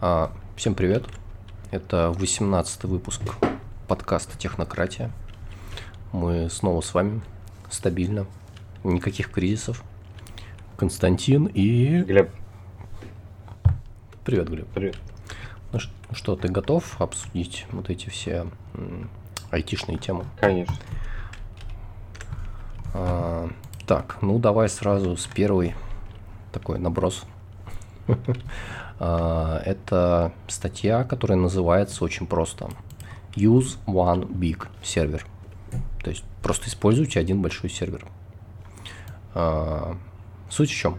А, всем привет. Это 18 выпуск подкаста «Технократия». Мы снова с вами, стабильно, никаких кризисов. Константин и... Глеб. Привет, Глеб. Привет. Ну что, ты готов обсудить вот эти все айтишные темы? Конечно. А, так, ну давай сразу с первой такой наброс. А, это статья, которая называется очень просто Use One Big Server. То есть просто используйте один большой сервер. А, суть в чем?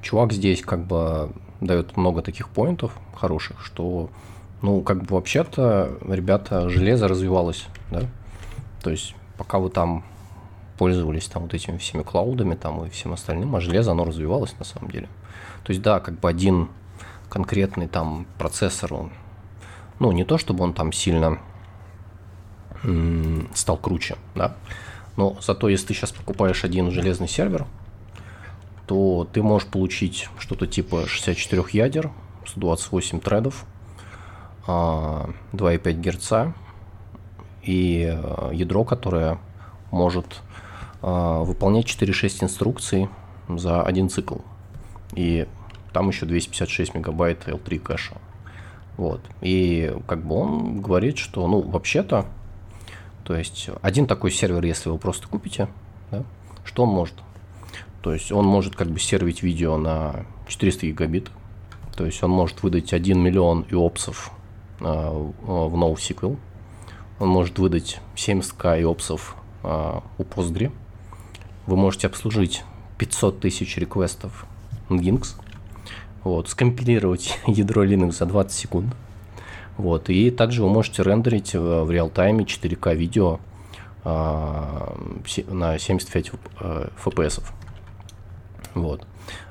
Чувак здесь как бы дает много таких поинтов хороших, что, ну, как бы вообще-то, ребята, железо развивалось, да? То есть пока вы там пользовались там вот этими всеми клаудами там и всем остальным, а железо, оно развивалось на самом деле. То есть, да, как бы один конкретный там процессор, он, ну, не то чтобы он там сильно стал круче, да, но зато если ты сейчас покупаешь один железный сервер, то ты можешь получить что-то типа 64 ядер, 128 тредов, 2,5 Гц и э, ядро, которое может э, выполнять 4-6 инструкций за один цикл. И там еще 256 мегабайт L3 кэша. Вот. И как бы он говорит, что, ну, вообще-то, то есть один такой сервер, если вы просто купите, да, что он может? То есть он может как бы сервить видео на 400 гигабит, то есть он может выдать 1 миллион иопсов э, в NoSQL, он может выдать 70к иопсов э, у Postgre, вы можете обслужить 500 тысяч реквестов Nginx, вот, скомпилировать ядро Linux за 20 секунд. Вот, и также вы можете рендерить в реал-тайме 4К видео а, на 75 а, FPS. Вот.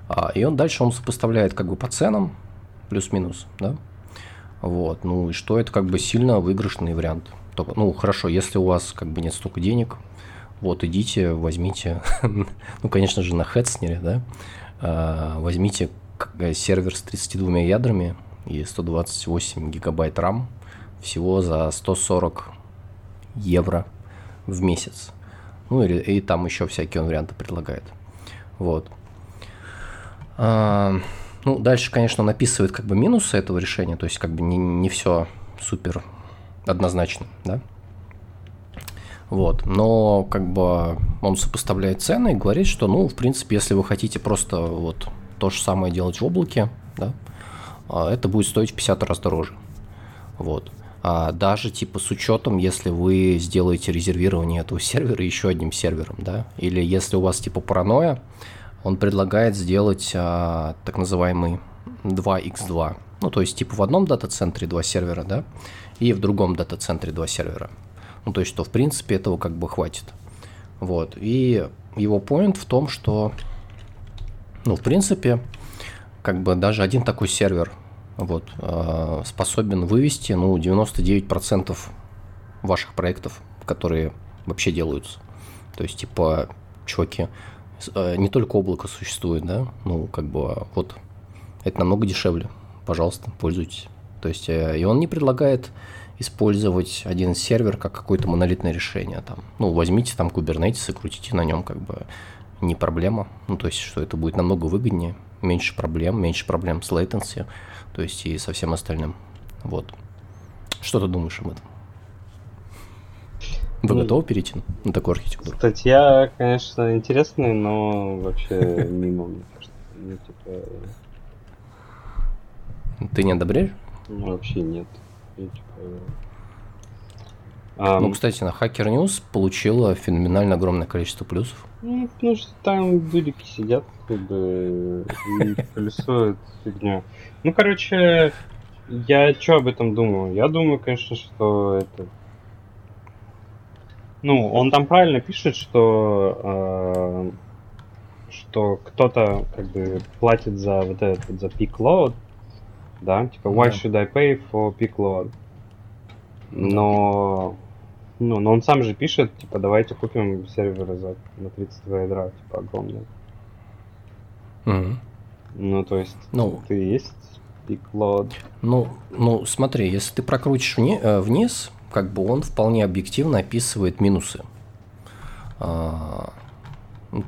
А, и он дальше он сопоставляет как бы по ценам, плюс-минус, да. Вот, ну и что это как бы сильно выигрышный вариант. Только, ну хорошо, если у вас как бы нет столько денег, вот идите, возьмите, ну конечно же на Хедснере, да, возьмите Э, сервер с 32 ядрами и 128 гигабайт RAM всего за 140 евро в месяц. Ну и, и там еще всякие он варианты предлагает. Вот. А, ну, дальше, конечно, он описывает как бы минусы этого решения, то есть как бы не, не все супер однозначно, да. Вот, но как бы он сопоставляет цены и говорит, что, ну, в принципе, если вы хотите просто вот то же самое делать в облаке, да, а, это будет стоить в 50 раз дороже. Вот. А даже типа с учетом, если вы сделаете резервирование этого сервера еще одним сервером, да, или если у вас типа паранойя, он предлагает сделать а, так называемый 2x2. Ну, то есть, типа в одном дата-центре два сервера, да, и в другом дата-центре два сервера. Ну, то есть, что в принципе этого как бы хватит. Вот. И его point в том, что ну, в принципе, как бы даже один такой сервер вот, э, способен вывести ну, 99% ваших проектов, которые вообще делаются. То есть, типа, чуваки, э, не только облако существует, да, ну, как бы, вот, это намного дешевле. Пожалуйста, пользуйтесь. То есть, э, и он не предлагает использовать один сервер как какое-то монолитное решение. Там. Ну, возьмите там Kubernetes и крутите на нем как бы не проблема. Ну, то есть, что это будет намного выгоднее, меньше проблем, меньше проблем с latency, то есть и со всем остальным. Вот. Что ты думаешь об этом? Вы ну, готовы перейти на такую архитектуру? Статья, конечно, интересная, но вообще мимо, мне кажется. Ну, типа... Ты не одобряешь? Ну, вообще нет. Ну, кстати, на Hacker News получила феноменально огромное количество плюсов. Ну, потому что там дурики сидят, как бы, и плюсуют фигню. Ну, короче, я что об этом думаю? Я думаю, конечно, что это... Ну, он там правильно пишет, что э, что кто-то как бы платит за вот этот за peak load, да, типа why should I pay for peak load? Но ну, но он сам же пишет, типа, давайте купим серверы за на 32 ядра, типа, огромные. Mm-hmm. Ну, то есть, Ну, ты есть пиклод. Ну, ну, смотри, если ты прокрутишь э, вниз, как бы он вполне объективно описывает минусы. А,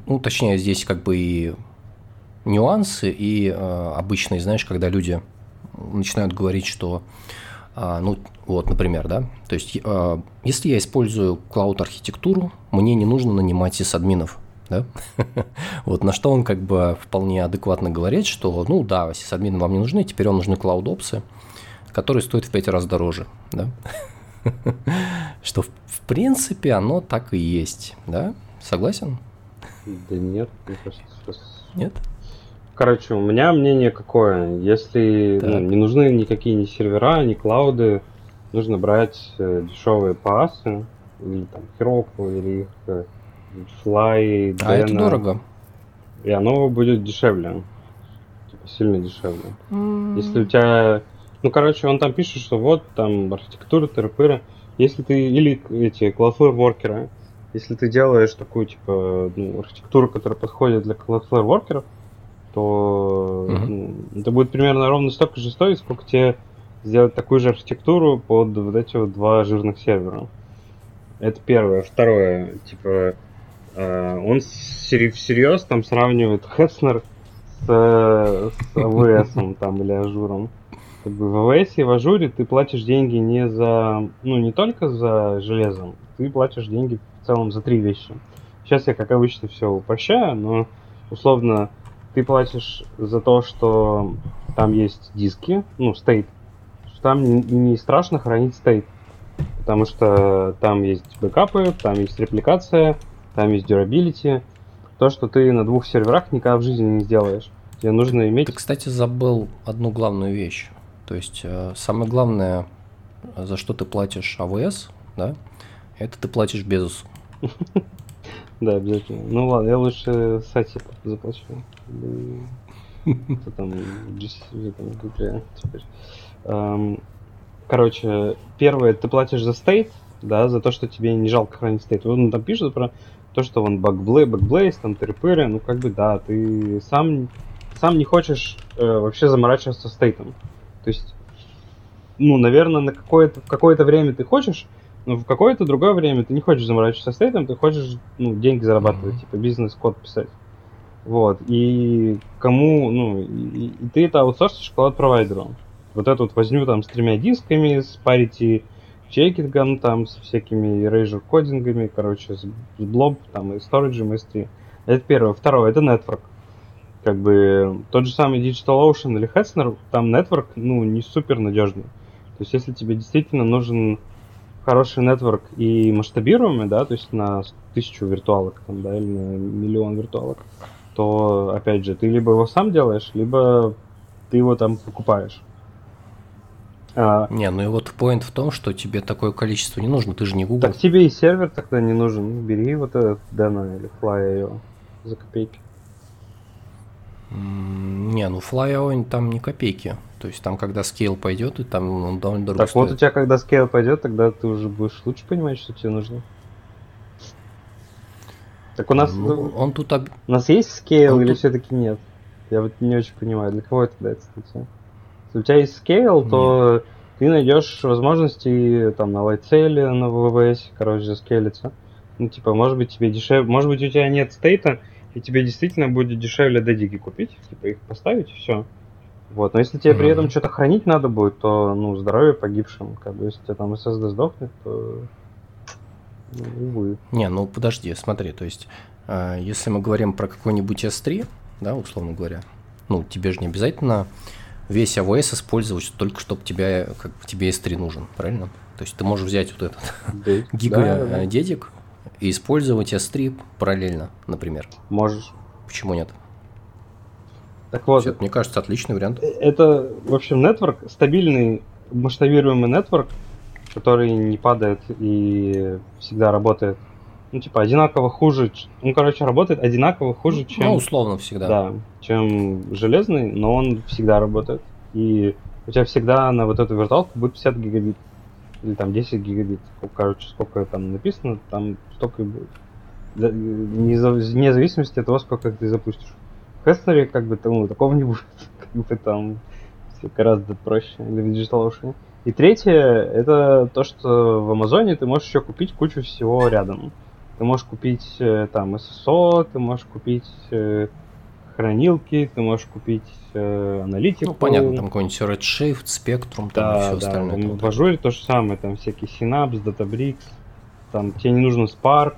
ну, точнее, здесь как бы и нюансы, и э, обычные, знаешь, когда люди начинают говорить, что, ну, вот, например, да, то есть, э, если я использую клауд-архитектуру, мне не нужно нанимать сисадминов, да? вот на что он как бы вполне адекватно говорит, что, ну да, сисадмины вам не нужны, теперь вам нужны клауд-опсы, которые стоят в 5 раз дороже, да? что в, в принципе оно так и есть, да? Согласен? Да нет, мне кажется, что... Нет? Короче, у меня мнение какое. Если ну, не нужны никакие ни сервера, ни клауды, нужно брать э, дешевые пасы, или там Heroku, или их э, Fly, А это дорого. И оно будет дешевле. Типа сильно дешевле. Если у тебя... Ну, короче, он там пишет, что вот, там, архитектура, тыры Если ты... Или эти Cloudflare воркеры. Если ты делаешь такую, типа, ну, архитектуру, которая подходит для Cloudflare воркеров, то ну, это будет примерно ровно столько же стоить, сколько тебе сделать такую же архитектуру под вот эти вот два жирных сервера. Это первое. Второе, типа, э, он всерьез там сравнивает Hetzner с, с AWS там, или Ажуром. Как бы в AWS и в Ажуре ты платишь деньги не за, ну, не только за железо, ты платишь деньги в целом за три вещи. Сейчас я, как обычно, все упрощаю, но условно ты платишь за то, что там есть диски, ну, стейт, там не, страшно хранить стейт, потому что там есть бэкапы, там есть репликация, там есть durability, то, что ты на двух серверах никогда в жизни не сделаешь. Тебе нужно иметь... Ты, кстати, забыл одну главную вещь. То есть э, самое главное, за что ты платишь АВС, да, это ты платишь Безусу. Да, обязательно. Ну ладно, я лучше сати заплачу. Что там, там, Google теперь. Эм, Короче, первое, ты платишь за стейт, да, за то, что тебе не жалко хранить стейт. Он там пишет про то, что он бакблей, бакблейс, там тыры ну как бы да, ты сам, сам не хочешь э, вообще заморачиваться стейтом. То есть, ну, наверное, на какое-то, в какое-то время ты хочешь, но в какое-то другое время ты не хочешь заморачиваться стейтом, ты хочешь, ну, деньги зарабатывать, Мгм. типа бизнес-код писать. Вот, и кому, ну, и, и ты это аутсорсишь клауд-провайдеру. Вот эту вот возню там с тремя дисками, с parity чекингом, там, с всякими erasure кодингами, короче, с, с blob, там, и storage, и S3. Это первое. Второе, это network. Как бы тот же самый DigitalOcean или Hetzner, там network, ну, не супер надежный. То есть, если тебе действительно нужен хороший нетворк и масштабируемый, да, то есть на тысячу виртуалок, там, да, или на миллион виртуалок, то, опять же, ты либо его сам делаешь, либо ты его там покупаешь. А, Не, ну и вот поинт в том, что тебе такое количество не нужно, ты же не Google. так тебе и сервер тогда не нужен. Бери вот этот Dana или Fly.io за копейки. Не, ну FlyOn там не копейки. То есть там, когда скейл пойдет, и там он довольно дорого Так вот у стоит. тебя, когда скейл пойдет, тогда ты уже будешь лучше понимать, что тебе нужно. Так у нас, Ну, он тут об- у нас есть скейл он или тут- все-таки нет? Я вот не очень понимаю, для кого это эта статья? Если у тебя есть скейл, то ты найдешь возможности там на лайтсейле, на ВВС, короче, заскейлиться. Ну, типа, может быть, тебе дешевле, может быть, у тебя нет стейта, и тебе действительно будет дешевле дедики купить, типа, их поставить, и все. Вот, но если тебе при этом что-то хранить надо будет, то, ну, здоровье погибшим, как бы, если у тебя там SSD сдохнет, то, ну, увы. Не, ну подожди, смотри, то есть, э, если мы говорим про какой-нибудь S3, да, условно говоря, ну, тебе же не обязательно весь AWS использовать только чтобы тебя, как тебе S3 нужен, правильно? То есть ты можешь взять вот этот Да, гига да, да. э, дедик и использовать S3 параллельно, например. Можешь. Почему нет? Так вот, Это, мне кажется, отличный вариант. это, в общем, нетворк, стабильный масштабируемый нетворк, который не падает и всегда работает. Ну, типа, одинаково хуже. Ну, короче, работает одинаково хуже, чем. Ну, условно всегда. Да, чем железный, но он всегда работает. И у тебя всегда на вот эту виртуалку будет 50 гигабит. Или там 10 гигабит. Ну, Короче, сколько там написано, там столько и будет. За- вне зависимости от того, сколько ты запустишь. Hesper как бы ну, такого не будет. Как бы там все гораздо проще для DigitalOcean. И третье, это то, что в Амазоне ты можешь еще купить кучу всего рядом. Ты можешь купить э, там SSO, ты можешь купить э, хранилки, ты можешь купить э, аналитику. Ну, понятно, там какой-нибудь Redshift, Spectrum, там да, и все да, остальное. там в Ажуре то же самое, там всякие Synapse, Databricks, там тебе не нужно Spark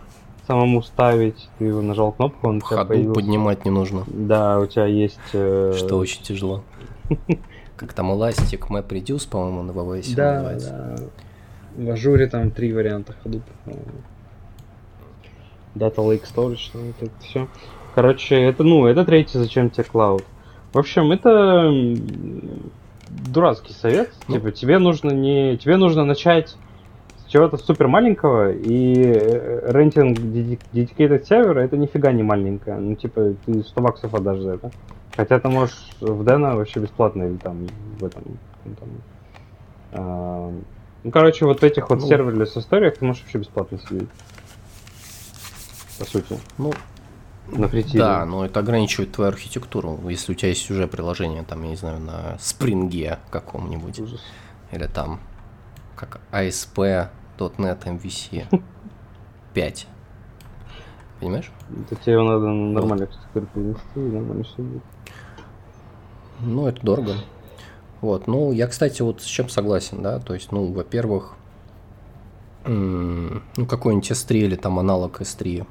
самому ставить, ты его нажал кнопку, он В у тебя ходу появился. поднимать не нужно, Да, у тебя есть... э, что очень тяжело. Как там Elastic Map Reduce, по-моему, на AWS Да, называется. да. В Ажуре там три варианта ходу. Data Lake Storage, ну, это все. Короче, это, ну, это третий, зачем тебе cloud. В общем, это дурацкий совет. Ну. Типа, тебе нужно не. Тебе нужно начать чего-то супер маленького, и э, renting dedi- dedicated сервера это нифига не маленькое. Ну, типа, ты 100 баксов отдашь за это. Хотя ты можешь в Deno вообще бесплатно или там в этом. ну, там, а, ну, короче, вот этих вот Ну. serverless историях ты можешь вообще бесплатно сидеть. По сути. Ну, На free tier е. да, но это ограничивает твою архитектуру. Если у тебя есть уже приложение, там, я не знаю, на спринге каком-нибудь, Ужас. или там, как ASP.NET MVC 5. Понимаешь? Это тебе надо на нормальную архитектуру перенести, нормально все будет. Ну, это дорого. Вот, ну, я, кстати, вот с чем согласен, да, то есть, ну, во-первых, ну, какой-нибудь S3 или там аналог S3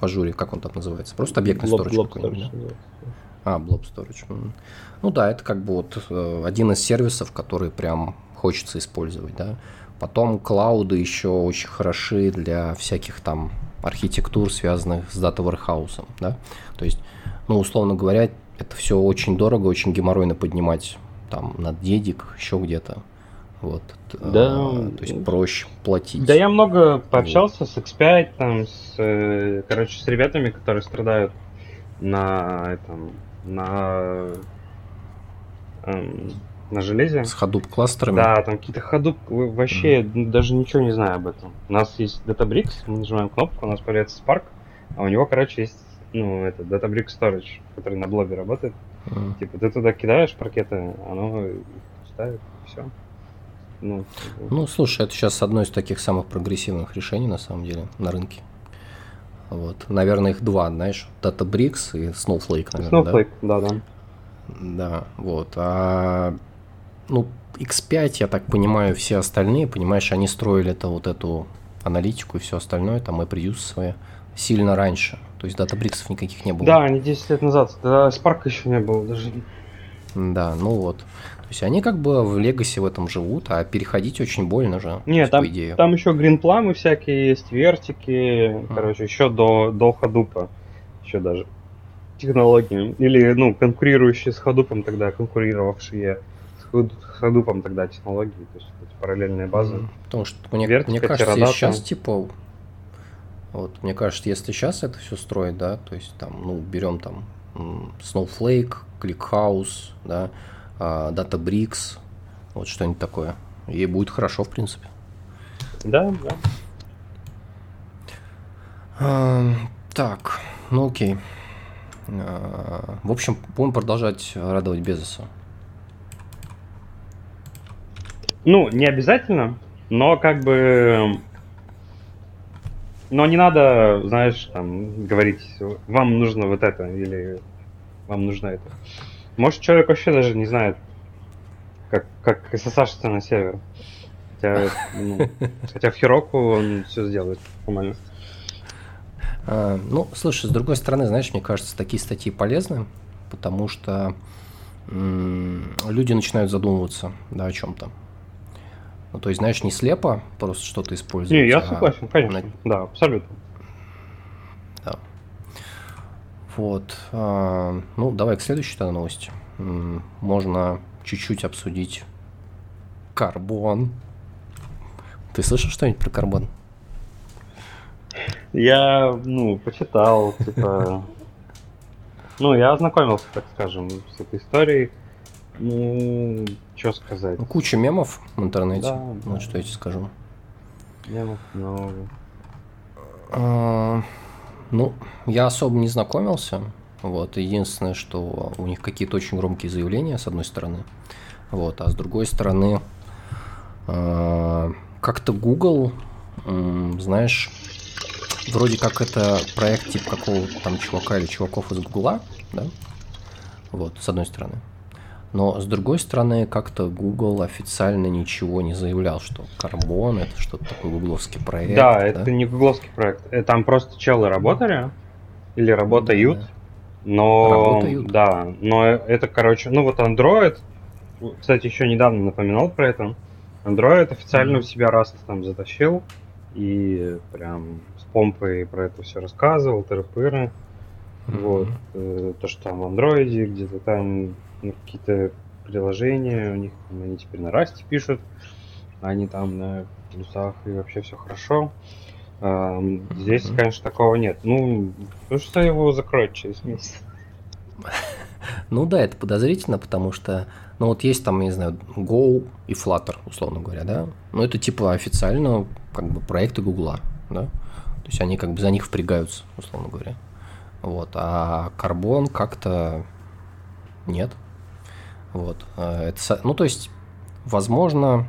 в ажуре, как он там называется? Просто объектный storage blob какой-нибудь, да? А, Blob Storage. Ну да, это как бы вот э, один из сервисов, который прям хочется использовать, да. Потом клауды еще очень хороши для всяких там архитектур, связанных с дата warehouse, да. То есть, ну, условно говоря, это все очень дорого, очень геморройно поднимать там на дедик, еще где-то. Вот. э, Да. То есть проще платить. Да я много пообщался с X5, там, с, э, короче, с ребятами, которые страдают на этом, на, эм, на железе. С Hadoop кластерами. Да, там какие-то ходу вообще ну, даже ничего не знаю об этом. У нас есть Databricks, мы нажимаем кнопку, у нас появляется Spark, а у него, короче, есть ну, это Databricks Storage, который на блобе работает. М. Типа ты туда кидаешь паркеты, оно ставит, все. Ну, Ну, слушай, это сейчас одно из таких самых прогрессивных решений, на самом деле, на рынке. Вот. Наверное, их два, знаешь, Databricks и Snowflake, наверное, Snowflake, да, да. да? Да, вот. А, ну, X5, я так понимаю, все остальные, понимаешь, они строили это вот эту аналитику и все остальное, там и приюз свои сильно раньше. То есть датабриксов никаких не было. Да, они 10 лет назад, тогда Spark еще не было даже. Да, ну вот. То есть они как бы в Легасе в этом живут, а переходить очень больно же. то Не, есть, там, идее. там еще гринпламы всякие есть, вертики, короче, еще до, до ходупа, еще даже технологии. Или, ну, конкурирующие с ходупом тогда, конкурировавшие ходупом тогда технологии, то есть эти параллельные базы. Потому что мне, Вертика, мне кажется, Teradata. сейчас типа вот мне кажется, если сейчас это все строить, да, то есть там, ну, берем там Snowflake, ClickHouse, да, а, Databricks, вот что-нибудь такое, и будет хорошо, в принципе. Да, да. А, так, ну окей. А, в общем, будем продолжать радовать Безоса. Ну, не обязательно, но как бы... Но не надо, знаешь, там, говорить, вам нужно вот это, или вам нужно это. Может, человек вообще даже не знает, как, как SSH на сервер. Хотя, ну, хотя в Хироку он все сделает нормально. А, Ну, слушай, с другой стороны, знаешь, мне кажется, такие статьи полезны, потому что м, люди начинают задумываться, да, о чем-то. Ну, то есть, знаешь, не слепо просто что-то использовать. Не, я а согласен, конечно. Да, абсолютно. Да. Вот. а, ну, давай к следующей тогда новости. Можно чуть-чуть обсудить карбон. Ты слышал что-нибудь про карбон? Я, ну, почитал, типа... Ну, я ознакомился, так скажем, с этой историей. Ну, что сказать. Ну, куча мемов в интернете. Да, вот да. что я тебе скажу. Мемов много. А, Ну, я особо не знакомился. Вот. Единственное, что у них какие-то очень громкие заявления, с одной стороны. Вот. А с другой стороны, э, как-то Google, знаешь, вроде как это проект типа какого-то там чувака или чуваков из Гугла, да? Вот, с одной стороны. Но с другой стороны, как-то Google официально ничего не заявлял, что Карбон это что-то такой гугловский проект. Да, да, это не гугловский проект. Э, там просто челы работали или работают. Да. Но работают. да, но это, короче, ну вот Android, кстати, еще недавно напоминал про это. Android официально mm-hmm. у себя Rust там затащил и прям с помпой про это все рассказывал, тыры-пыры. Mm-hmm. Вот. Э, то, что там в андроиде, где-то там ну, какие-то приложения, у них там, они теперь на расте пишут, они там на плюсах и вообще все хорошо. А, здесь, mm-hmm. конечно, такого нет. Ну, ну что его закроют через месяц? Ну да, это подозрительно, потому что, ну вот есть там, не знаю, Go и Flutter, условно говоря, да? Ну это типа официально как бы проекты Гугла, да? То есть они как бы за них впрягаются, условно говоря. Вот, а карбон как-то нет. Вот. А это, ну, то есть, возможно,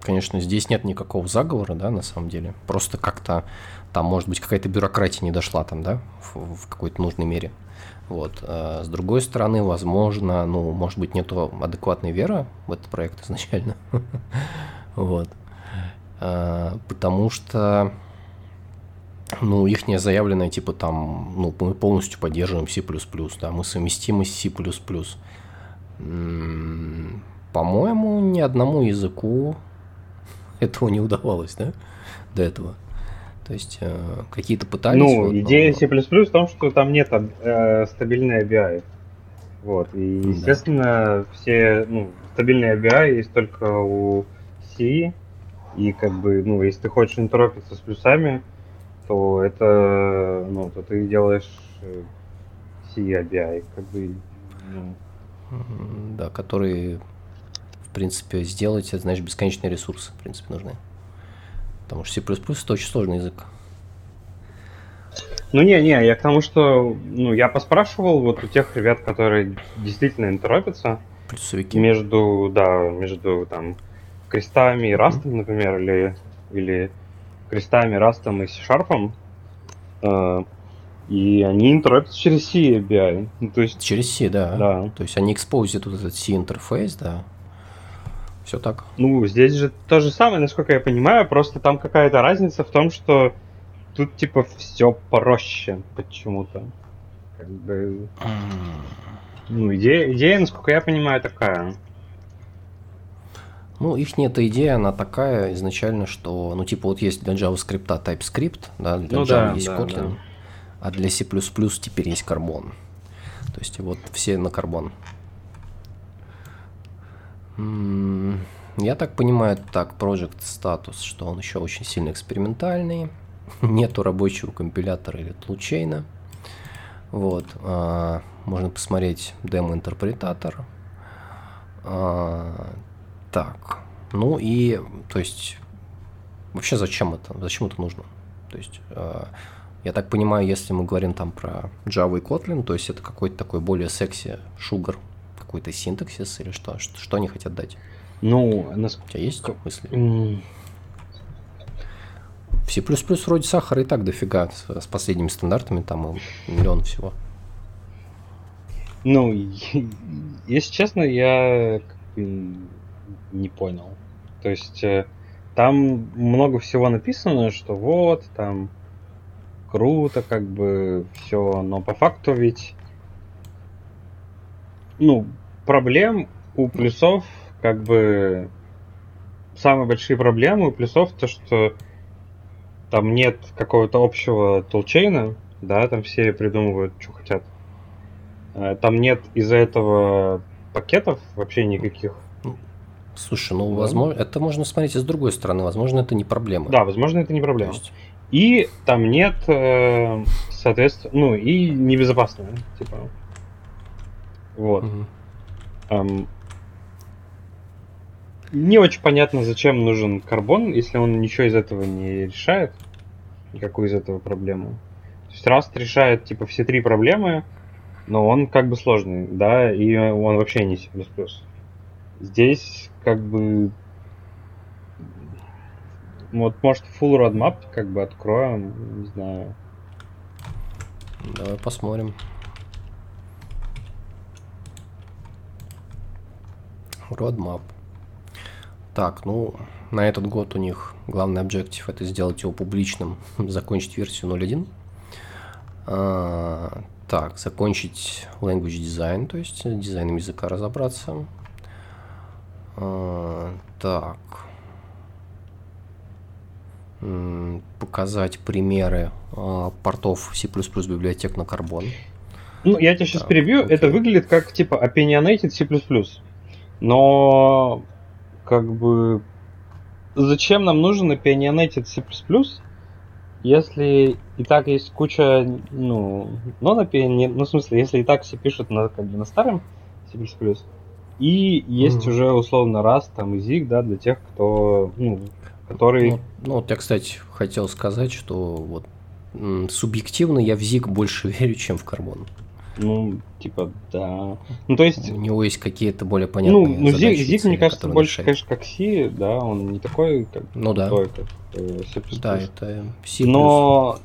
конечно, здесь нет никакого заговора, да, на самом деле. Просто как-то там, может быть, какая-то бюрократия не дошла там, да, в, в какой-то нужной мере. Вот. А с другой стороны, возможно, ну, может быть, нету адекватной веры в этот проект изначально. Вот. А, потому что ну, их не заявленное, типа, там, ну, мы полностью поддерживаем C++, да, мы совместимы с C++. По-моему, ни одному языку этого не удавалось, да, до этого. То есть э, какие-то пытались. Ну, вот, идея но... C++ в том, что там нет э, стабильной ABI. Вот. И, естественно, да. все, ну, стабильные ABI есть только у C. И как бы, ну, если ты хочешь интеропиться с плюсами, то это, ну, то ты делаешь CABI, как бы, ну. Да, который, в принципе, сделать, это, знаешь, бесконечные ресурсы, в принципе, нужны. Потому что C++ это очень сложный язык. Ну не, не, я к тому, что ну, я поспрашивал вот у тех ребят, которые действительно интеропятся. Плюсовики. Между, да, между там крестами и растом, mm-hmm. например, или, или крестами, растом и. Э, и они интеропятся через C API. Ну, то есть... Через C, да. да. То есть они экспозят вот этот C-интерфейс, да. Все так. Ну, здесь же то же самое, насколько я понимаю, просто там какая-то разница в том, что тут типа все проще почему-то. Как бы... Ну, идея, идея, насколько я понимаю, такая. Ну, их нет идея, она такая изначально, что, ну, типа, вот есть для JavaScript TypeScript, да, для ну, Java да, есть да, Kotlin, да. А для C++ теперь есть Carbon. То есть вот все на Carbon. Я так понимаю, так, Project статус, что он еще очень сильно экспериментальный, нету рабочего компилятора или толчейна. Вот, а, можно посмотреть демо-интерпретатор. А, так, ну и, то есть, вообще зачем это? Зачем это нужно? То есть, э, я так понимаю, если мы говорим там про Java и Kotlin, то есть это какой-то такой более секси шугар, какой-то синтаксис или что? Что, что они хотят дать? Ну, нас... у тебя есть мысли? Mm. В C++ вроде сахара и так дофига с, с последними стандартами, там миллион всего. Ну, если честно, я не понял. То есть э, там много всего написано, что вот, там круто, как бы все, но по факту ведь, ну, проблем у плюсов, как бы, самые большие проблемы у плюсов то, что там нет какого-то общего толчейна, да, там все придумывают, что хотят. Э, там нет из-за этого пакетов вообще никаких. Слушай, ну, да. возможно, это можно смотреть и с другой стороны. Возможно, это не проблема. Да, возможно, это не проблема. есть... И там нет, э, соответственно, ну, и небезопасно, типа. Вот. Угу. Um, не очень понятно, зачем нужен карбон, если он ничего из этого не решает. Никакую из этого проблему. То есть Rust решает, типа, все три проблемы, но он как бы сложный, да, и он вообще не C++. Здесь как бы вот может full roadmap как бы откроем, не знаю. Давай посмотрим. Roadmap. Так, ну, на этот год у них главный объектив это сделать его публичным, закончить версию 0.1. А, так, закончить language design, то есть дизайном языка разобраться. А, так. Показать примеры а, портов C++ библиотек на карбон. Ну, я тебя сейчас так, перебью. Окей. Это выглядит как типа opinionated C++. Но как бы зачем нам нужен opinionated C++, если и так есть куча, ну, non opinion, ну, в смысле, если и так все пишут на, как бы, на старом C++, и есть mm-hmm. уже условно раз там и да, для тех, кто, ну, который... Ну, ну, вот я, кстати, хотел сказать, что вот субъективно я в ZIG больше верю, чем в карбон. Ну, типа, да. Ну, то есть... У него есть какие-то более понятные Ну, ну задачи, Зиг, мне кажется, больше, решает. конечно, как C, да, он не такой, как... Ну, да. Такой, как э, C++. Да, это C++. Но...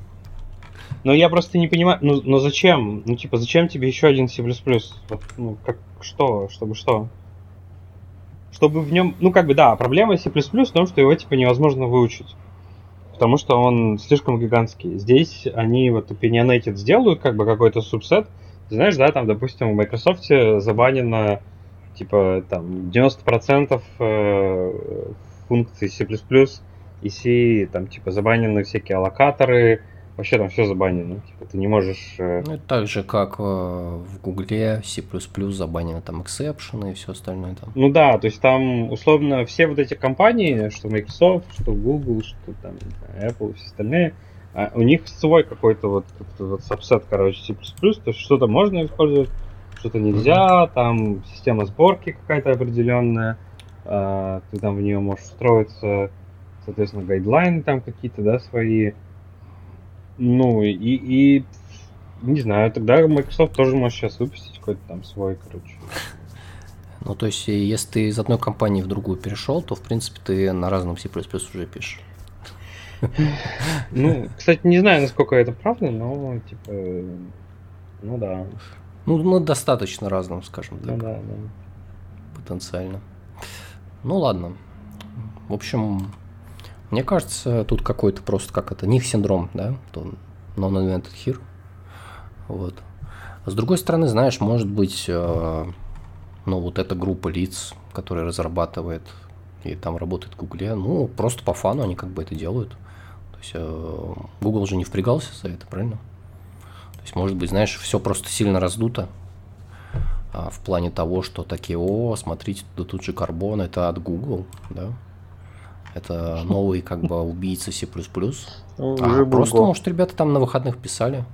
Но я просто не понимаю, ну, но зачем? Ну, типа, зачем тебе еще один C++? Вот, ну, как, что? Чтобы что? Чтобы в нем... Ну, как бы, да, проблема C++ в том, что его, типа, невозможно выучить потому что он слишком гигантский. Здесь они вот opinionated сделают как бы какой-то субсет, знаешь, да, там, допустим, в Microsoft забанено типа там 90% э, функций C++ и C, там, типа, забанены всякие аллокаторы, вообще там все забанено. Типа, ты не можешь... Э, ну, так же, как э, в Гугле C++ забанено там эксепшены и все остальное там. Ну да, то есть там, условно, все вот эти компании, что Microsoft, что Google, что там Apple и все остальные, а у них свой какой-то вот, вот сабсет, короче, C++, то есть что-то можно использовать, что-то нельзя, mm-hmm. там система сборки какая-то определенная, а, ты там в нее можешь встроиться, соответственно, гайдлайны там какие-то, да, свои. Ну, и, и не знаю, тогда Microsoft тоже может сейчас выпустить какой-то там свой, короче. Ну, то есть, если ты из одной компании в другую перешел, то, в принципе, ты на разном C++ уже пишешь. Ну, кстати, не знаю, насколько это правда, но типа, ну да. Ну, ну достаточно разным, скажем так. Ну да, да. Потенциально. Ну ладно. В общем, мне кажется, тут какой-то просто как это, них синдром, да, non-invented here. Вот. С другой стороны, знаешь, может быть, э, ну, вот эта группа лиц, которая разрабатывает и там работает в Гугле, ну, просто по фану они как бы это делают есть э, Google же не впрягался за это, правильно? То есть, может быть, знаешь, все просто сильно раздуто а, в плане того, что такие, о, смотрите, да тут же карбон, это от Google, да? Это новый как бы убийца C++. Ну, а просто, может, ребята там на выходных писали.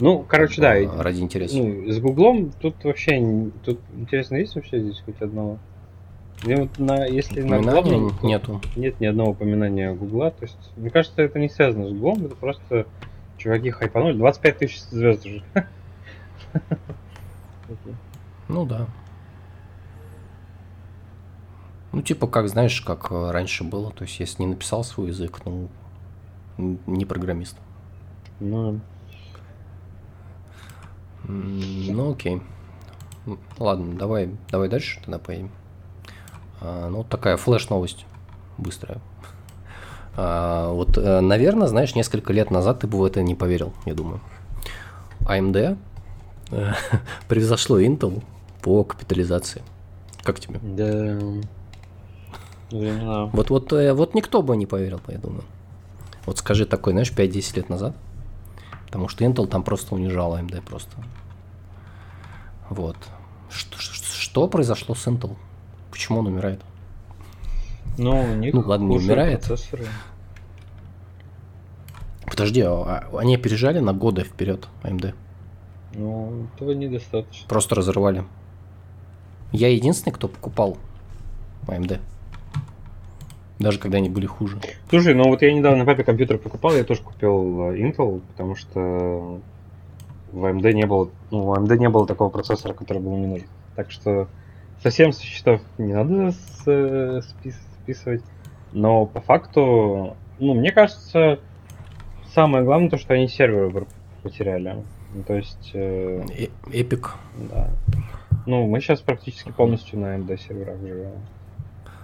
Ну, короче, да. Ради интереса. Ну, с Гуглом тут вообще... Тут интересно, есть вообще здесь хоть одного? Мне вот на, если на главном, нету. Нет ни одного упоминания Гугла. То есть, мне кажется, это не связано с Гуглом, это просто чуваки хайпанули. 25 тысяч звезд уже. Ну да. Ну, типа, как знаешь, как раньше было. То есть, если не написал свой язык, ну, не программист. Ну, ну окей. Ладно, давай, давай дальше тогда поедем. А, ну, такая флеш-новость быстрая. А, вот, э, наверное, знаешь, несколько лет назад ты бы в это не поверил, я думаю. AMD э, превзошло Intel по капитализации. Как тебе? Да. Времена. Вот, вот, э, вот никто бы не поверил, я думаю. Вот скажи такой, знаешь, 5-10 лет назад. Потому что Intel там просто унижал AMD просто. Вот. Что, что, что произошло с Intel? Почему он умирает? Ну, у них ну ладно, не умирает. Процессоры. Подожди, а, а они опережали на годы вперед AMD? Ну, этого недостаточно. Просто разорвали. Я единственный, кто покупал AMD. Даже когда они были хуже. Слушай, ну вот я недавно папе компьютер покупал, я тоже купил э, Intel, потому что в AMD не было, ну, в AMD не было такого процессора, который был мне нужен. Так что совсем со счетов не надо с, э, спис, списывать. Но по факту, ну, мне кажется, самое главное то, что они серверы потеряли. Ну, то есть... Э, Epic. Да. Ну, мы сейчас практически полностью на AMD серверах живем.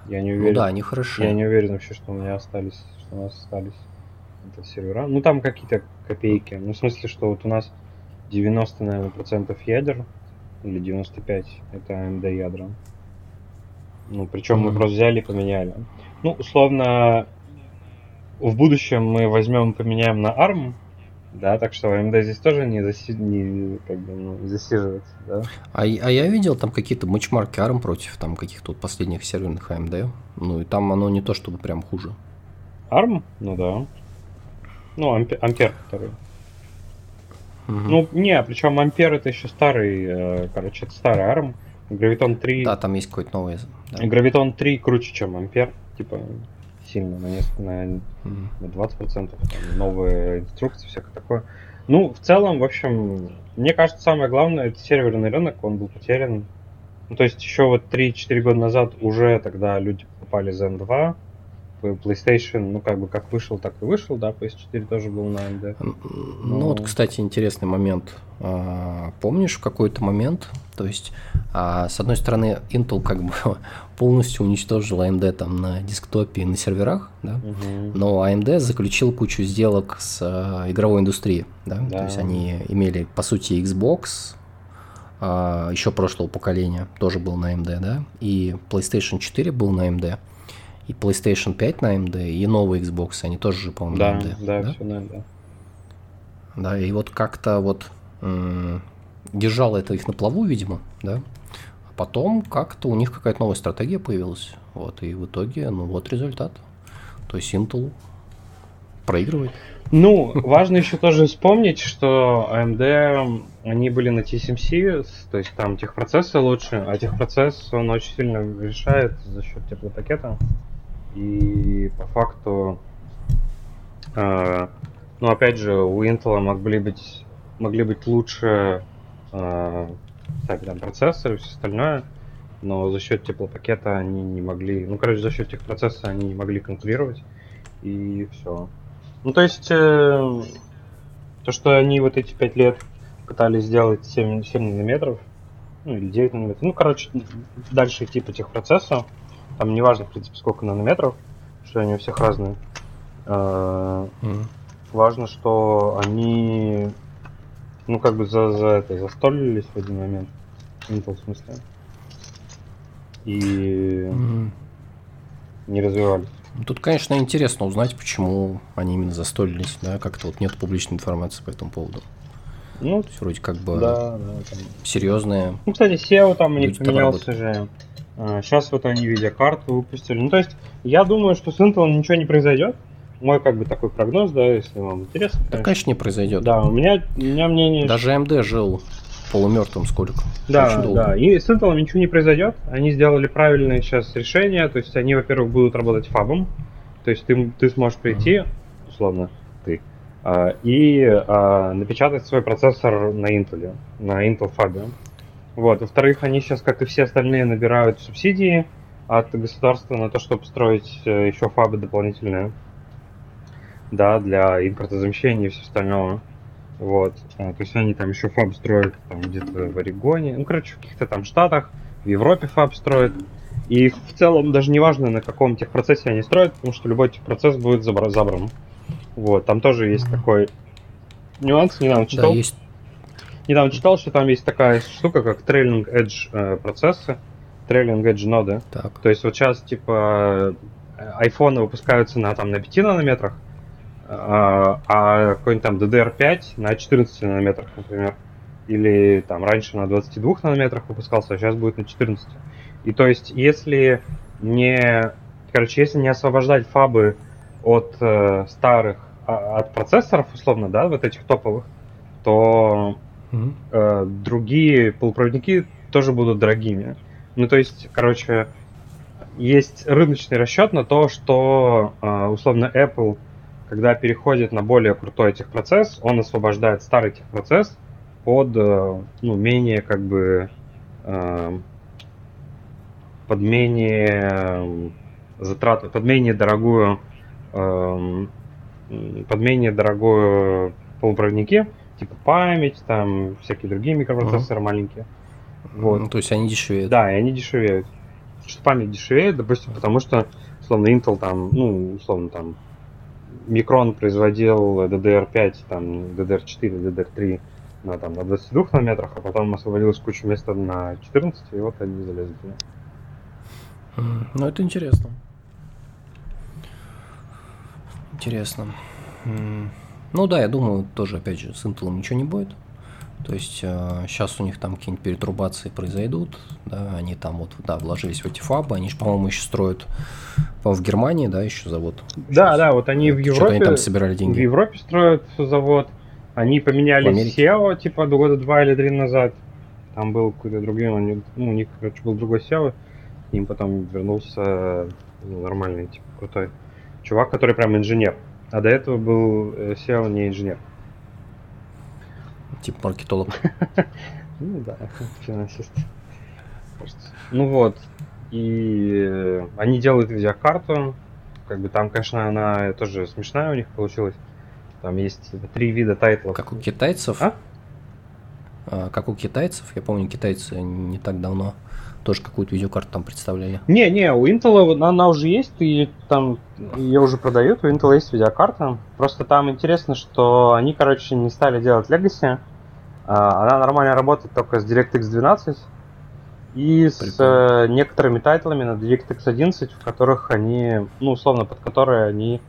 Я не уверен. Ну да, они хороши. Я не уверен вообще, что у меня остались, что у нас остались это сервера. Ну там какие-то копейки. Ну, в смысле, что вот у нас 90, наверное, процентов ядер, или 95, это AMD ядра. Ну, причем mm-hmm. мы просто взяли и поменяли. Ну, условно, в будущем мы возьмем и поменяем на ARM, да, так что AMD здесь тоже не, заси... не как бы, ну, засиживается, да. А, а я видел там какие-то матчмарки ARM против там каких-то вот последних серверных AMD. Ну и там оно не то чтобы прям хуже. ARM? Ну да. Ну, ампер, ампер который. Угу. Ну, не, причем ампер это еще старый, э, короче, это старый ARM. Гравитон 3... Да, там есть какой-то новый. Да. Гравитон 3 круче, чем ампер. Типа, сильно, на, несколько, на, на 20%, там, новые инструкции, всякое такое. Ну, в целом, в общем, мне кажется, самое главное, это серверный рынок, он был потерян. Ну, то есть еще вот 3-4 года назад уже тогда люди покупали Zen 2, PlayStation, ну, как бы как вышел, так и вышел, да, PS4 тоже был на AMD. Ну, Но... вот, кстати, интересный момент. А, помнишь в какой-то момент, то есть, а, с одной стороны, Intel как бы полностью уничтожил AMD там на десктопе и на серверах, да, угу. но AMD заключил кучу сделок с а, игровой индустрией, да? да, то есть они имели, по сути, Xbox, еще прошлого поколения тоже был на AMD, да, и PlayStation 4 был на AMD и PlayStation 5 на AMD, и новый Xbox, они тоже же, по-моему, да, на AMD. Да, да, все на AMD. Да, и вот как-то вот держало это их на плаву, видимо, да. А потом как-то у них какая-то новая стратегия появилась. Вот, и в итоге, ну вот результат. То есть Intel проигрывает. Ну, важно еще тоже вспомнить, что AMD, они были на TSMC, то есть там техпроцессы лучше, а техпроцесс, он очень сильно решает за счет теплопакета. И по факту, э, ну опять же, у Intel могли быть, могли быть лучше э, так, там, процессоры и все остальное, но за счет теплопакета они не могли, ну короче, за счет техпроцесса они не могли конкурировать, и все. Ну то есть, э, то, что они вот эти пять лет пытались сделать 7, 7 нанометров, ну или 9 нанометров, ну короче, дальше типа техпроцесса, там не важно, в принципе, сколько нанометров, что они у всех разные. Mm. Важно, что они, ну, как бы за, за это застолились в один момент. Intel в смысле. И mm. не развивались. Тут, конечно, интересно узнать, почему они именно застолились, да, как-то вот нет публичной информации по этому поводу. Ну, То есть, вроде как бы да, да, там... серьезные. Ну, кстати, SEO там у них поменялся же. Сейчас а, вот они видеокарту выпустили. Ну, то есть, я думаю, что с Intel ничего не произойдет. Мой как бы такой прогноз, да, если вам интересно. Да, конечно, не произойдет. Да, у меня, у меня мнение... Даже AMD жил полумертвым сколько. Да, да. И с Intel ничего не произойдет. Они сделали правильное сейчас решение. То есть они, во-первых, будут работать фабом. То есть ты, ты сможешь прийти, условно, ты, а, и а, напечатать свой процессор на Intel, на Intel фабе. Вот. Во-вторых, они сейчас, как и все остальные, набирают субсидии от государства на то, чтобы строить э, еще фабы дополнительные. Да, для импортозамещения и все остального. Вот. А, то есть они там еще фаб строят там где-то в Орегоне. Ну, короче, в каких-то там штатах. В Европе фаб строят. И в целом даже не важно, на каком техпроцессе они строят, потому что любой техпроцесс будет забран. Вот, там тоже есть такой нюанс, недавно читал. Да, есть недавно читал, что там есть такая штука, как trailing edge э, процессы, trailing edge ноды. Так. То есть вот сейчас типа айфоны выпускаются на там на 5 нанометрах, а, а какой-нибудь там DDR5 на 14 нанометрах, например. Или там раньше на 22 нанометрах выпускался, а сейчас будет на 14. И то есть, если не, короче, если не освобождать фабы от э, старых, а, от процессоров, условно, да, вот этих топовых, то Mm-hmm. Э, другие полупроводники тоже будут дорогими. Ну, то есть, короче, есть рыночный расчет на то, что, э, условно, Apple, когда переходит на более крутой техпроцесс, он освобождает старый техпроцесс под э, ну, менее как бы э, под менее э, затраты, под менее дорогую под менее дорогую полупроводники, типа память, там всякие другие микропроцессоры uh-huh. маленькие. Вот. Ну, то есть они дешевеют. Да, и они дешевеют. Что память дешевеет, допустим, потому что, условно, Intel там, ну, условно, там, Micron производил DDR5, там, DDR4, DDR3 на, там, на 22 нанометрах, а потом освободилось кучу места на 14, и вот они залезли. Ну, это интересно. Интересно. Ну да, я думаю, тоже, опять же, с Intel ничего не будет. То есть э, сейчас у них там какие-нибудь перетрубации произойдут, да, они там вот, да, вложились в эти фабы, они же, по-моему, еще строят, по в Германии, да, еще завод. Да, сейчас. да, вот они в Европе, они там собирали деньги. В Европе строят завод, они поменяли SEO, типа, года два или три назад, там был какой-то другой, ну, у них, короче, был другой SEO, ним потом вернулся ну, нормальный, типа, крутой чувак, который прям инженер, а до этого был SEO э, не инженер. Типа маркетолог. Ну да, финансист. Ну вот. И они делают видеокарту. Как бы там, конечно, она тоже смешная у них получилась. Там есть три вида тайтлов. Как у китайцев? А? а? Как у китайцев. Я помню, китайцы не так давно тоже какую-то видеокарту там представляли. Не, не, у Intel она, она уже есть, и там ее уже продают, у Intel есть видеокарта. Просто там интересно, что они, короче, не стали делать Legacy, а, она нормально работает только с DirectX 12 и Прикольно. с э, некоторыми тайтлами на DirectX 11, в которых они, ну, условно, под которые они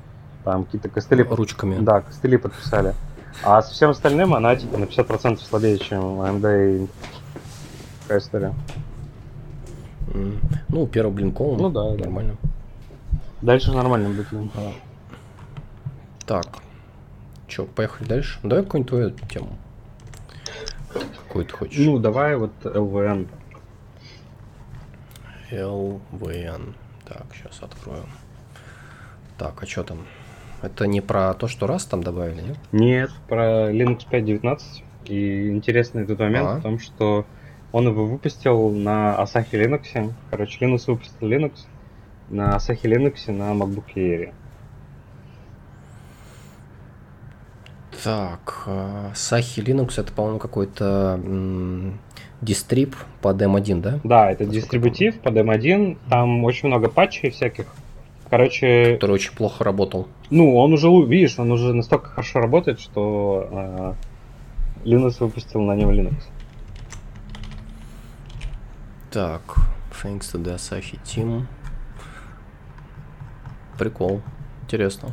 там какие-то костыли... Ручками. Да, костыли подписали. А со всем остальным она типа на 50% слабее, чем AMD и такая история. Ну, первый блинком. Ну да, нормально. Да. Дальше нормально будет. А. Так. Че, поехали дальше? Давай какую-нибудь твою тему. Какой ты хочешь? Ну, давай вот LVN. LVN. Так, сейчас открою. Так, а что там? Это не про то, что раз там добавили, нет? Нет, про Linux 5.19. И интересный этот момент а? в том, что он его выпустил на Asahi Linux. Короче, Linux выпустил Linux на Asahi Linux на MacBook Air. Так, Sahi Linux это, по-моему, какой-то дистриб под M1, да? Да, это дистрибутив под M1. Там очень много патчей всяких. Короче... Который очень плохо работал. Ну, он уже, видишь, он уже настолько хорошо работает, что э, Linux выпустил на нем Linux. Так, thanks to the Asahi team. Прикол. Интересно.